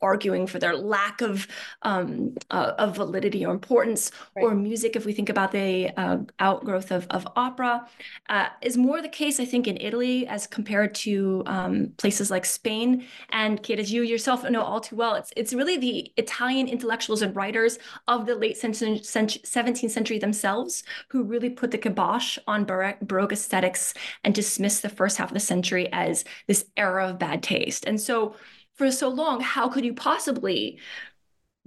arguing for their lack of um, uh, of validity or importance, right. or music, if we think about the uh, outgrowth of, of opera, uh, is more the case, I think, in Italy as compared to um, places like Spain. And Kate, as you yourself know all too well, it's it's really the Italian intellectuals and writers of the late 17th century themselves who really put the kibosh on Baroque aesthetics and dismissed the first half of the century as this era of bad taste. And so for so long, how could you possibly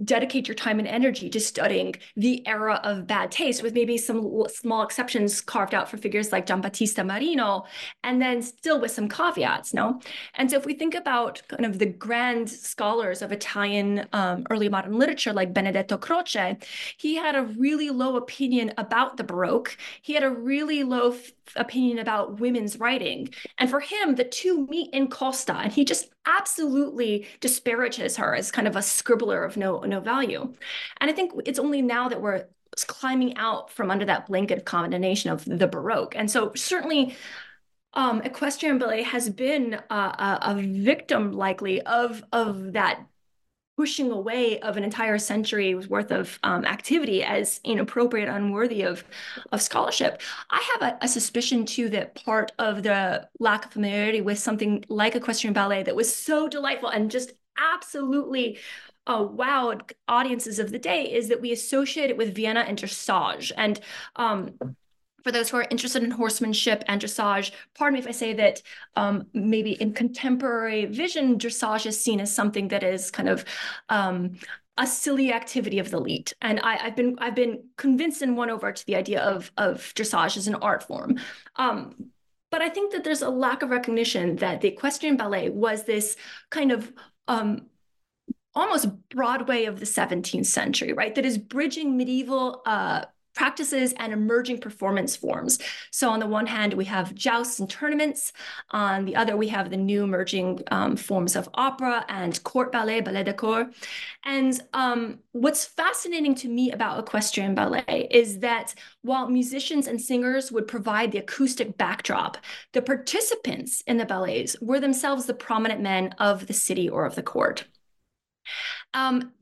dedicate your time and energy to studying the era of bad taste with maybe some small exceptions carved out for figures like Giambattista Marino and then still with some caveats no? And so if we think about kind of the grand scholars of Italian um, early modern literature like Benedetto Croce he had a really low opinion about the Baroque. He had a really low opinion about women's writing. And for him the two meet in Costa and he just absolutely disparages her as kind of a scribbler of no no value. And I think it's only now that we're climbing out from under that blanket of condemnation of the Baroque. And so certainly um, equestrian ballet has been a, a, a victim likely of of that pushing away of an entire century's worth of um, activity as inappropriate, unworthy of, of scholarship. I have a, a, suspicion too that part of the lack of familiarity with something like equestrian ballet that was so delightful and just absolutely uh, wowed audiences of the day is that we associate it with Vienna and dressage. And um, for those who are interested in horsemanship and dressage, pardon me if I say that um, maybe in contemporary vision, dressage is seen as something that is kind of um, a silly activity of the elite. And I, have been I've been convinced and won over to the idea of of dressage as an art form. Um, but I think that there's a lack of recognition that the equestrian ballet was this kind of um, almost Broadway of the 17th century, right? That is bridging medieval uh, practices and emerging performance forms. So on the one hand, we have jousts and tournaments. On the other, we have the new emerging um, forms of opera and court ballet, ballet de cour. And um, what's fascinating to me about equestrian ballet is that while musicians and singers would provide the acoustic backdrop, the participants in the ballets were themselves the prominent men of the city or of the court. Um,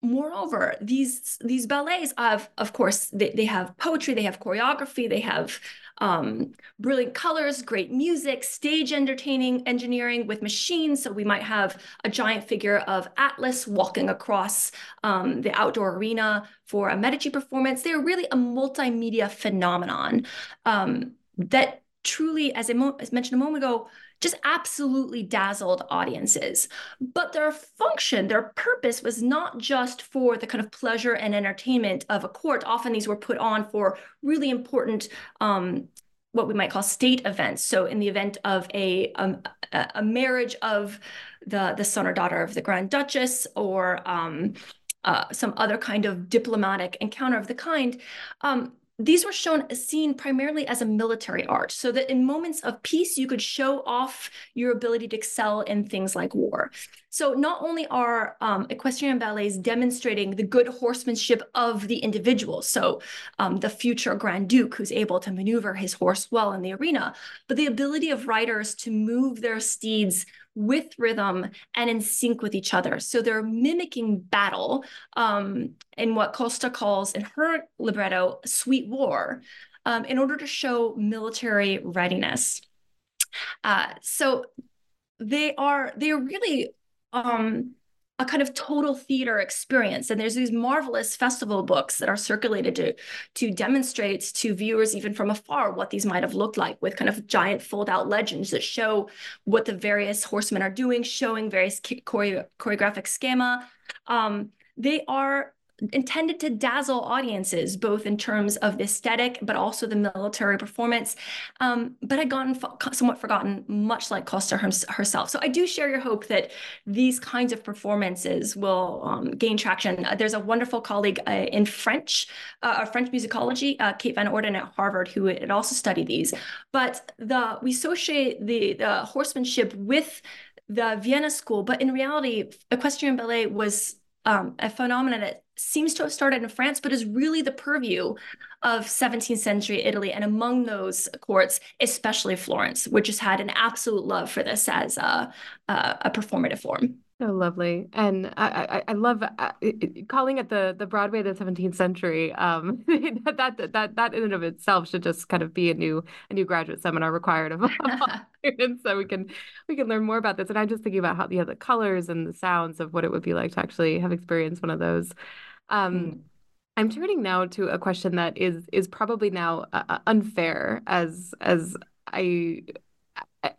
moreover these these ballets have of course they, they have poetry they have choreography they have um, brilliant colors great music stage entertaining engineering with machines. So we might have a giant figure of atlas walking across um, the outdoor arena for a medici performance. They're really a multimedia phenomenon um, that truly as i mo- as mentioned a moment ago just absolutely dazzled audiences. But their function, their purpose was not just for the kind of pleasure and entertainment of a court. Often these were put on for really important um, what we might call state events. So in the event of a, um, a marriage of the, the son or daughter of the Grand Duchess or um, uh, some other kind of diplomatic encounter of the kind, um, these were shown seen primarily as a military art so that in moments of peace you could show off your ability to excel in things like war. So not only are um, equestrian ballets demonstrating the good horsemanship of the individual so um, the future grand duke who's able to maneuver his horse well in the arena but the ability of riders to move their steeds with rhythm and in sync with each other. So they're mimicking battle um, in what Costa calls in her libretto, sweet war, um, in order to show military readiness. Uh, so they are they are really um, a kind of total theater experience. And there's these marvelous festival books that are circulated to, to demonstrate to viewers, even from afar, what these might have looked like with kind of giant fold out legends that show what the various horsemen are doing, showing various chore choreographic schema. Um, they are intended to dazzle audiences, both in terms of the aesthetic, but also the military performance, um, but had gotten somewhat forgotten, much like Costa herself. So I do share your hope that these kinds of performances will um, gain traction. Uh, there's a wonderful colleague uh, in French, uh, French musicology, uh, Kate Van Orden at Harvard, who had also studied these. But the we associate the, the horsemanship with the Vienna school, but in reality, equestrian ballet was um, a phenomenon that seems to have started in France, but is really the purview of 17th century Italy. And among those courts, especially Florence, which has had an absolute love for this as a, a, a performative form. So lovely, and I, I, I love uh, calling it the the Broadway of the 17th century. Um, [LAUGHS] that, that that that in and of itself should just kind of be a new a new graduate seminar required of, [LAUGHS] students, so we can we can learn more about this. And I'm just thinking about how yeah, the colors and the sounds of what it would be like to actually have experienced one of those. Um, mm. I'm turning now to a question that is is probably now uh, unfair as as I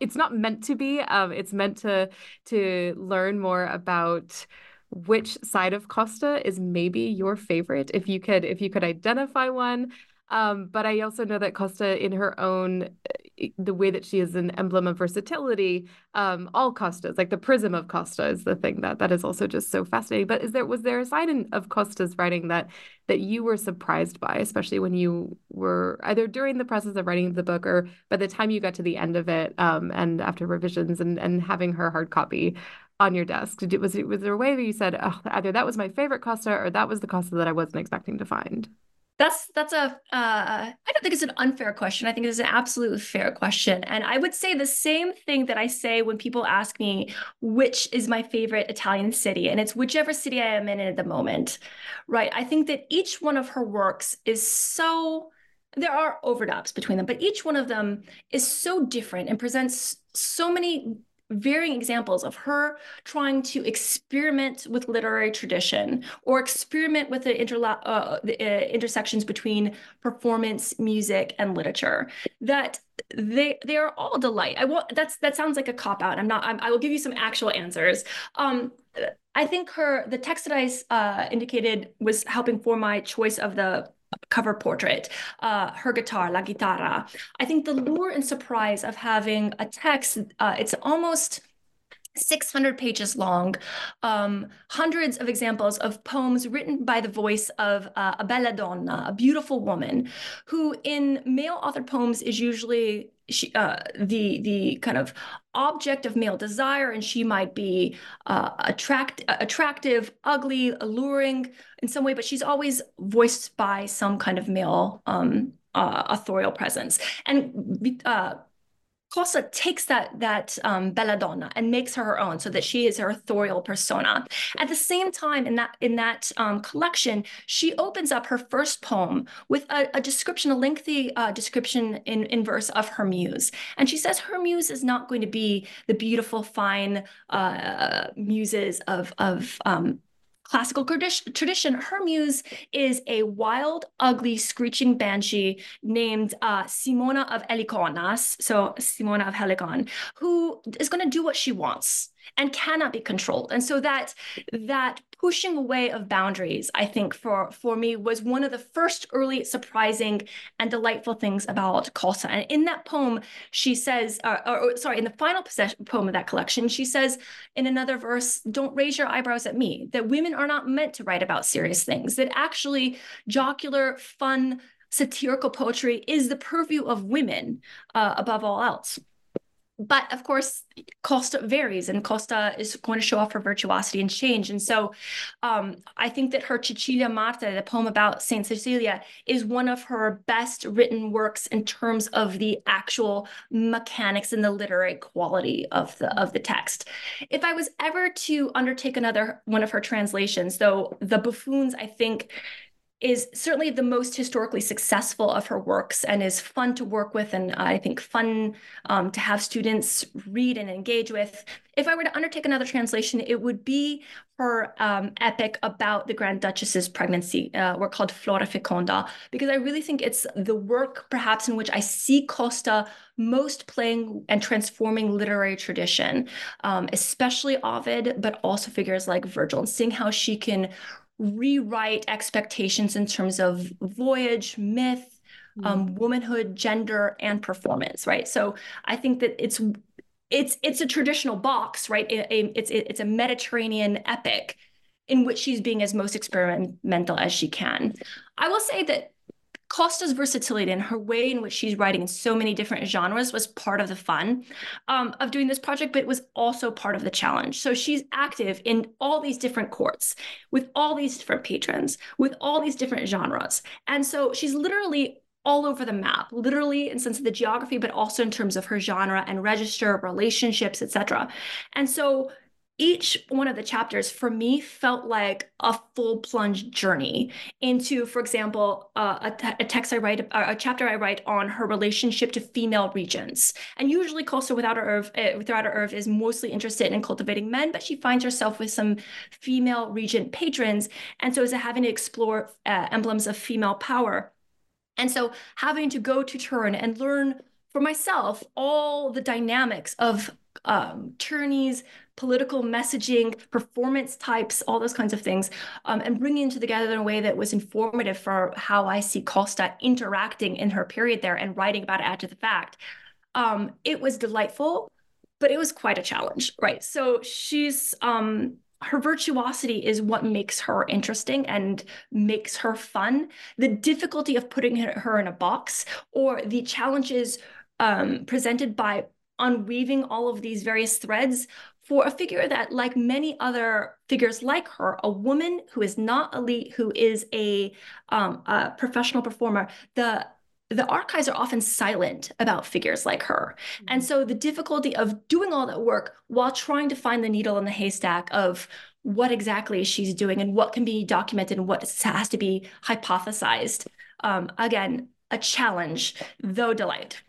it's not meant to be. Um, it's meant to to learn more about which side of Costa is maybe your favorite. If you could if you could identify one. Um, but I also know that Costa, in her own, eh, the way that she is an emblem of versatility, um, all Costas, like the prism of Costa, is the thing that that is also just so fascinating. But is there was there a side in, of Costa's writing that that you were surprised by, especially when you were either during the process of writing the book or by the time you got to the end of it, um, and after revisions and and having her hard copy on your desk? Did, was it was there a way that you said, oh, either that was my favorite Costa or that was the Costa that I wasn't expecting to find? That's that's a. Uh, I don't think it's an unfair question. I think it's an absolutely fair question, and I would say the same thing that I say when people ask me which is my favorite Italian city, and it's whichever city I am in at the moment, right? I think that each one of her works is so. There are overlaps between them, but each one of them is so different and presents so many varying examples of her trying to experiment with literary tradition or experiment with the, interla- uh, the uh, intersections between performance, music, and literature. That they they are all delight. I will. That's that sounds like a cop out. I'm not. I'm, i will give you some actual answers. Um, I think her the text that I uh, indicated was helping for my choice of the cover portrait, uh, her guitar, La Chitarra. I think the lure and surprise of having a text, uh, it's almost 600 pages long, um, hundreds of examples of poems written by the voice of uh, a bella donna, a beautiful woman, who in male authored poems is usually she, uh, the the kind of object of male desire, and she might be uh, attract attractive, ugly, alluring in some way, but she's always voiced by some kind of male um, uh, authorial presence. And uh, Costa takes that that um, belladonna and makes her her own, so that she is her authorial persona. At the same time, in that in that um, collection, she opens up her first poem with a, a description, a lengthy uh, description in in verse of her muse, and she says her muse is not going to be the beautiful, fine uh, muses of of um, classical tradition, her muse is a wild, ugly, screeching banshee named uh, Simona of Heliconas, so Simona of Helicon, who is going to do what she wants and cannot be controlled. And so that that pushing away of boundaries, I think for for me was one of the first early surprising and delightful things about Costa. And in that poem, she says, uh, or, or, sorry, in the final poem of that collection, she says in another verse, "Don't raise your eyebrows at me. That women are not meant to write about serious things. That actually jocular, fun." Satirical poetry is the purview of women uh, above all else but of course costa varies and costa is going to show off her virtuosity and change. And so um, i think that her Cecilia martire the poem about saint cecilia is one of her best written works in terms of the actual mechanics and the literary quality of the of the text. If i was ever to undertake another one of her translations though the buffoons i think is certainly the most historically successful of her works and is fun to work with and I think fun um, to have students read and engage with. If I were to undertake another translation, it would be her um, epic about the Grand Duchess's pregnancy, uh, work called Flora Feconda, because I really think it's the work perhaps in which I see Costa most playing and transforming literary tradition, um, especially Ovid, but also figures like Virgil, and seeing how she can rewrite expectations in terms of voyage, myth, mm-hmm. um, womanhood, gender, and performance, right? So I think that it's it's it's a traditional box, right? It, it, it's it, it's a Mediterranean epic in which she's being as most experimental as she can. I will say that Costa's versatility and her way in which she's writing in so many different genres was part of the fun um, of doing this project, but it was also part of the challenge. So she's active in all these different courts with all these different patrons, with all these different genres. And so she's literally all over the map, literally in sense of the geography, but also in terms of her genre and register, relationships, etc. And so each one of the chapters for me felt like a full plunge journey into, for example, uh, a, a text I write, a chapter I write on her relationship to female regents. And usually, Costa without her Irv, uh, without her Irv is mostly interested in cultivating men, but she finds herself with some female regent patrons, and so is having to explore uh, emblems of female power. And so, having to go to Turin and learn for myself all the dynamics of um, political messaging, performance types, all those kinds of things, um, and bringing them together in a way that was informative for how I see Costa interacting in her period there and writing about it after the fact. Um, it was delightful, but it was quite a challenge, right? So she's um, her virtuosity is what makes her interesting and makes her fun. The difficulty of putting her in a box or the challenges um, presented by unweaving all of these various threads for a figure that, like many other figures like her, a woman who is not elite, who is a, um, a professional performer, the the archives are often silent about figures like her. Mm-hmm. And so the difficulty of doing all that work while trying to find the needle in the haystack of what exactly she's doing and what can be documented and what has to be hypothesized. Um, again, a challenge, though delight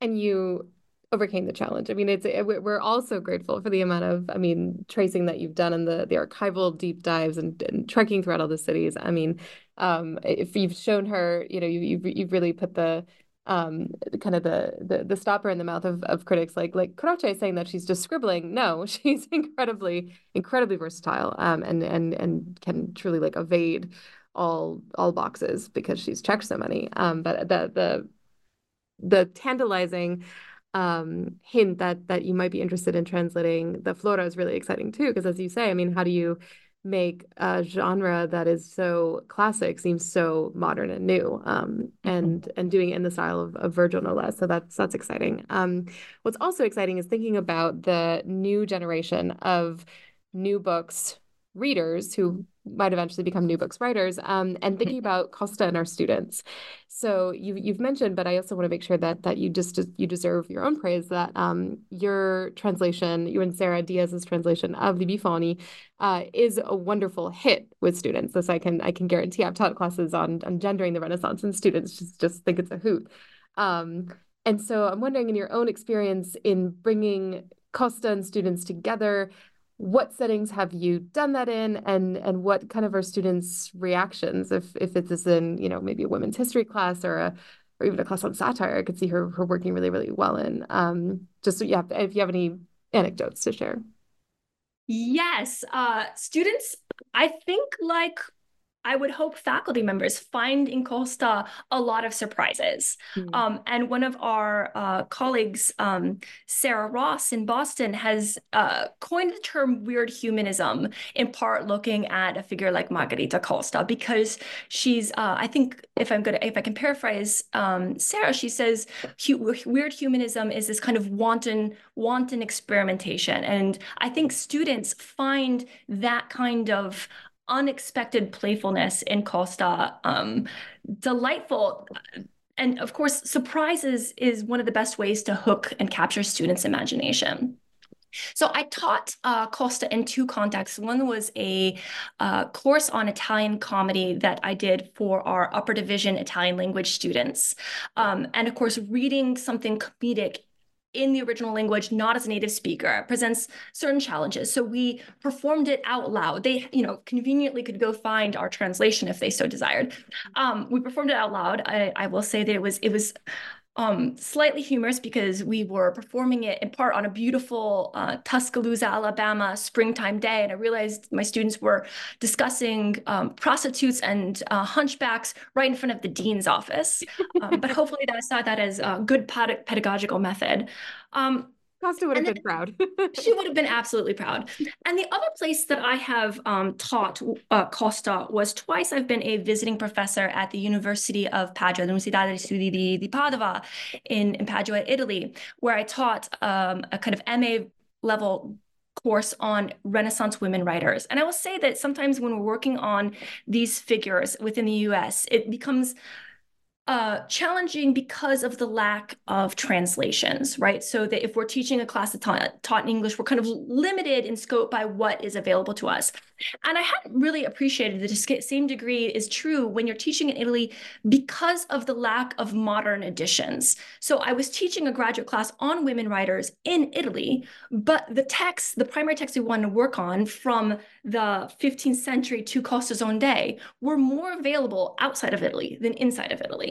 and you overcame the challenge. I mean, it's it, we're also grateful for the amount of I mean tracing that you've done and the the archival deep dives and, and trekking throughout all the cities. I mean, um, if you've shown her, you know, you, you've you've really put the um kind of the, the the stopper in the mouth of, of critics like like Croce saying that she's just scribbling no [LAUGHS] she's incredibly incredibly versatile um and and and can truly like evade all all boxes because she's checked so many um but the the the tantalizing um, hint that that you might be interested in translating the flora is really exciting too. Because as you say, I mean, how do you make a genre that is so classic seems so modern and new um, and mm-hmm. and doing it in the style of, of Virgil no less so that's that's exciting um, what's also exciting is thinking about the new generation of new books readers who might eventually become new books writers um, and thinking about costa and our students. So you, you've mentioned but i also want to make sure that that you just you deserve your own praise that um, your translation you and sarah diaz's translation of the Buffoni uh, is a wonderful hit with students. This i can i can guarantee. I've taught classes on on gendering the renaissance and students just just think it's a hoot. Um, and so i'm wondering in your own experience in bringing costa and students together what settings have you done that in and and what kind of are students reactions? If if it's in you know maybe a women's history class or a or even a class on satire i could see her her working really really well in um just yeah if you have any anecdotes to share. Yes uh students i think like I would hope faculty members find in Costa a lot of surprises. Mm. Um, and one of our uh, colleagues, um, Sarah Ross in Boston, has uh, coined the term weird humanism, in part looking at a figure like Margherita Costa, because she's, uh, I think, if I'm good, if I can paraphrase um, Sarah, she says weird humanism is this kind of wanton, wanton experimentation. And I think students find that kind of unexpected playfulness in Costa, um, delightful. And of course, surprises is one of the best ways to hook and capture students' imagination. So I taught uh, Costa in two contexts. One was a uh, course on Italian comedy that I did for our upper division Italian language students. Um, and of course, reading something comedic in the original language, not as a native speaker, presents certain challenges. So we performed it out loud. They, you know, conveniently could go find our translation if they so desired. Um, we performed it out loud. I, I will say that it was it was um, slightly humorous because we were performing it in part on a beautiful uh, Tuscaloosa, Alabama springtime day. And I realized my students were discussing um, prostitutes and uh, hunchbacks right in front of the dean's office. Um, but [LAUGHS] hopefully, that I saw that as a good pedagogical method. Um, Costa would have been proud. she would have been absolutely proud. And the other place that I have um, taught uh, Costa was twice I've been a visiting professor at the University of Padua, the Università degli Studi di, di Padova in, in Padua, Italy, where I taught um, a kind of MA level course on Renaissance women writers. And I will say that sometimes when we're working on these figures within the US, it becomes uh, challenging because of the lack of translations, right? So that if we're teaching a class taught, taught in English, we're kind of limited in scope by what is available to us. And I hadn't really appreciated the same degree is true when you're teaching in Italy because of the lack of modern editions. So I was teaching a graduate class on women writers in Italy, but the text, the primary text we wanted to work on from the 15th century to Costa's own day were more available outside of Italy than inside of Italy.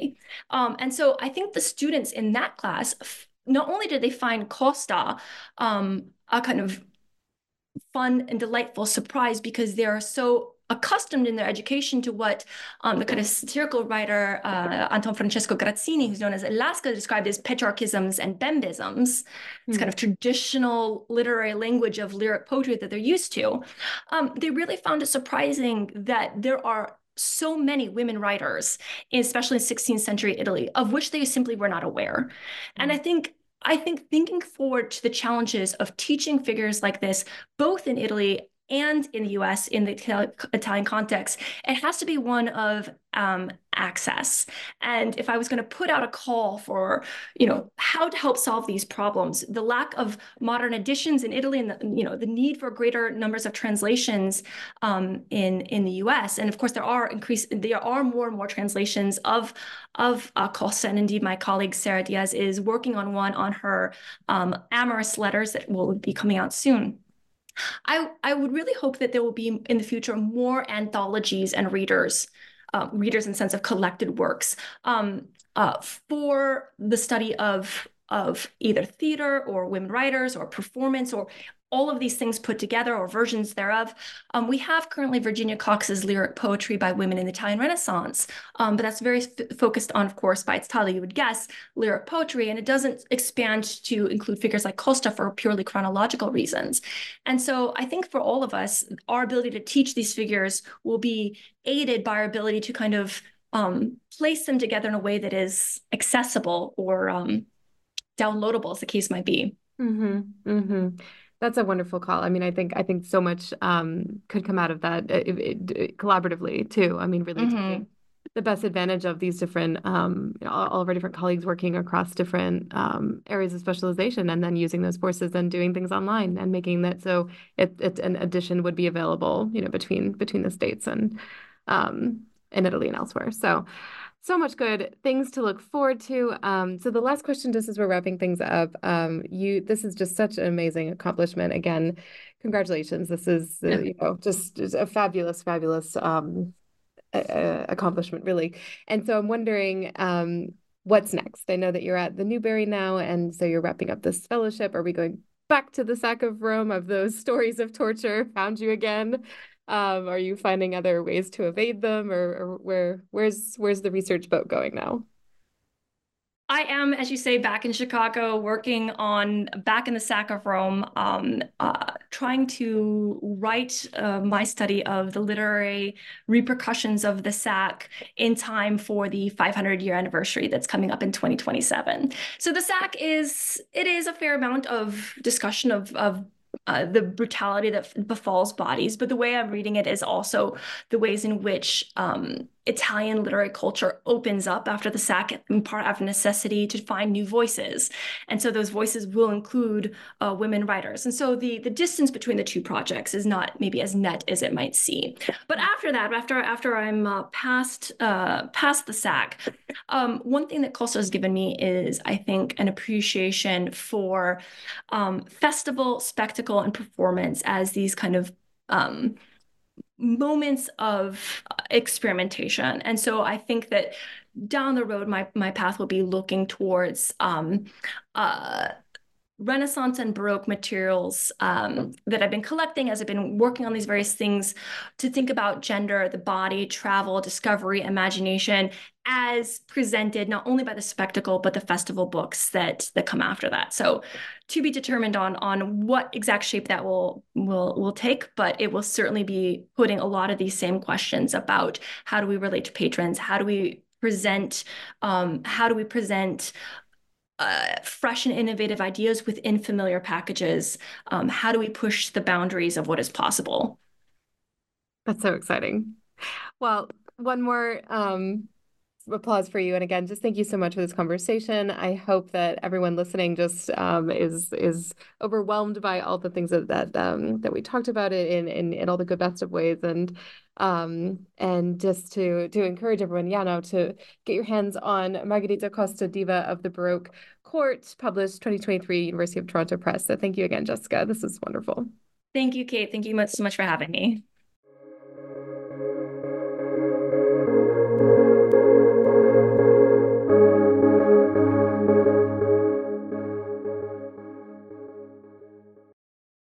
Um, and so I think the students in that class, not only did they find Costa um, a kind of fun and delightful surprise because they are so accustomed in their education to what um, the kind of satirical writer uh, Anton Francesco Grazzini, who's known as Lasca, described as Petrarchisms and Bembisms. It's mm-hmm. kind of traditional literary language of lyric poetry that they're used to. Um, they really found it surprising that there are so many women writers, especially in 16th century Italy, of which they simply were not aware. Mm-hmm. And I think I think thinking forward to the challenges of teaching figures like this, both in Italy and in the US in the Italian context, it has to be one of um, access. And if I was going to put out a call for, you know, how to help solve these problems, the lack of modern editions in Italy and, the, you know, the need for greater numbers of translations um, in in the U.S. And of course, there are increase there are more and more translations of of uh, Costa. And indeed, my colleague Sarah Diaz is working on one on her um, amorous letters that will be coming out soon. I, I would really hope that there will be in the future more anthologies and readers uh, readers in sense of collected works. Um, uh, for the study of of either theater or women writers or performance or all of these things put together or versions thereof. Um, we have currently Virginia Cox's lyric poetry by women in the Italian Renaissance, um, but that's very focused on, of course, by its title, you would guess, lyric poetry, and it doesn't expand to include figures like Costa for purely chronological reasons. And so I think for all of us, our ability to teach these figures will be aided by our ability to kind of um, place them together in a way that is accessible or um, downloadable, as the case might be. Mm-hmm. Mm-hmm. That's a wonderful call. I mean, I think I think so much um, could come out of that it, it, it, collaboratively too. I mean, really mm-hmm. taking the best advantage of these different, um, you know, all, all, of our different colleagues working across different um, areas of specialization, and then using those forces and doing things online and making that so it, it an addition would be available, you know, between between the states and um, in Italy and elsewhere. So so much good things to look forward to. Um, so the last question, just as we're wrapping things up, um, you this is just such an amazing accomplishment. Again, congratulations. This is uh, you know just, just, a fabulous, fabulous um, accomplishment, really. And so I'm wondering. Um, what's next? I know that you're at the Newberry now, and so you're wrapping up this fellowship. Are we going back to the sack of Rome of those [LAUGHS] stories of torture found you again um, are you finding other ways to evade them, or, or where where's where's the research boat going now? I am, as you say, back in Chicago, working on back in the sack of Rome, um, uh, trying to write uh, my study of the literary repercussions of the sack in time for the 500 year anniversary that's coming up in 2027. So the sack is it is a fair amount of discussion of of uh, the brutality that befalls bodies, but the way I'm reading it is also the ways in which um, Italian literary culture opens up after the sack, in part out of necessity to find new voices. And so those voices will include uh, women writers. And so the, the distance between the two projects is not maybe as net as it might seem. But after that, after after I'm uh, past uh, past the sack, um, one thing that Costa has given me is, I think, an appreciation for um, festival, spectacle, and performance as these kind of um, moments of uh, experimentation. And so I think that down the road, my my path will be looking towards um, uh, Renaissance and Baroque materials um, that I've been collecting as I've been working on these various things to think about gender, the body, travel, discovery, imagination as presented not only by the spectacle but the festival books that that come after that. So to be determined on on what exact shape that will will will take, but it will certainly be putting a lot of these same questions about how do we relate to patrons, how do we present um, how do we present uh, fresh and innovative ideas within familiar packages. Um, how do we push the boundaries of what is possible? That's so exciting. Well, one more um, applause for you. And again, just thank you so much for this conversation. I hope that everyone listening just um, is is overwhelmed by all the things that that um, that we talked about it in, in in all the good best of ways, and um, and just to to encourage everyone, yeah, now to get your hands on Margherita Costa, Diva of the Baroque Court, published 2023, University of Toronto Press. So thank you again, Jessica. This is wonderful. Thank you, Kate. Thank you much so much for having me.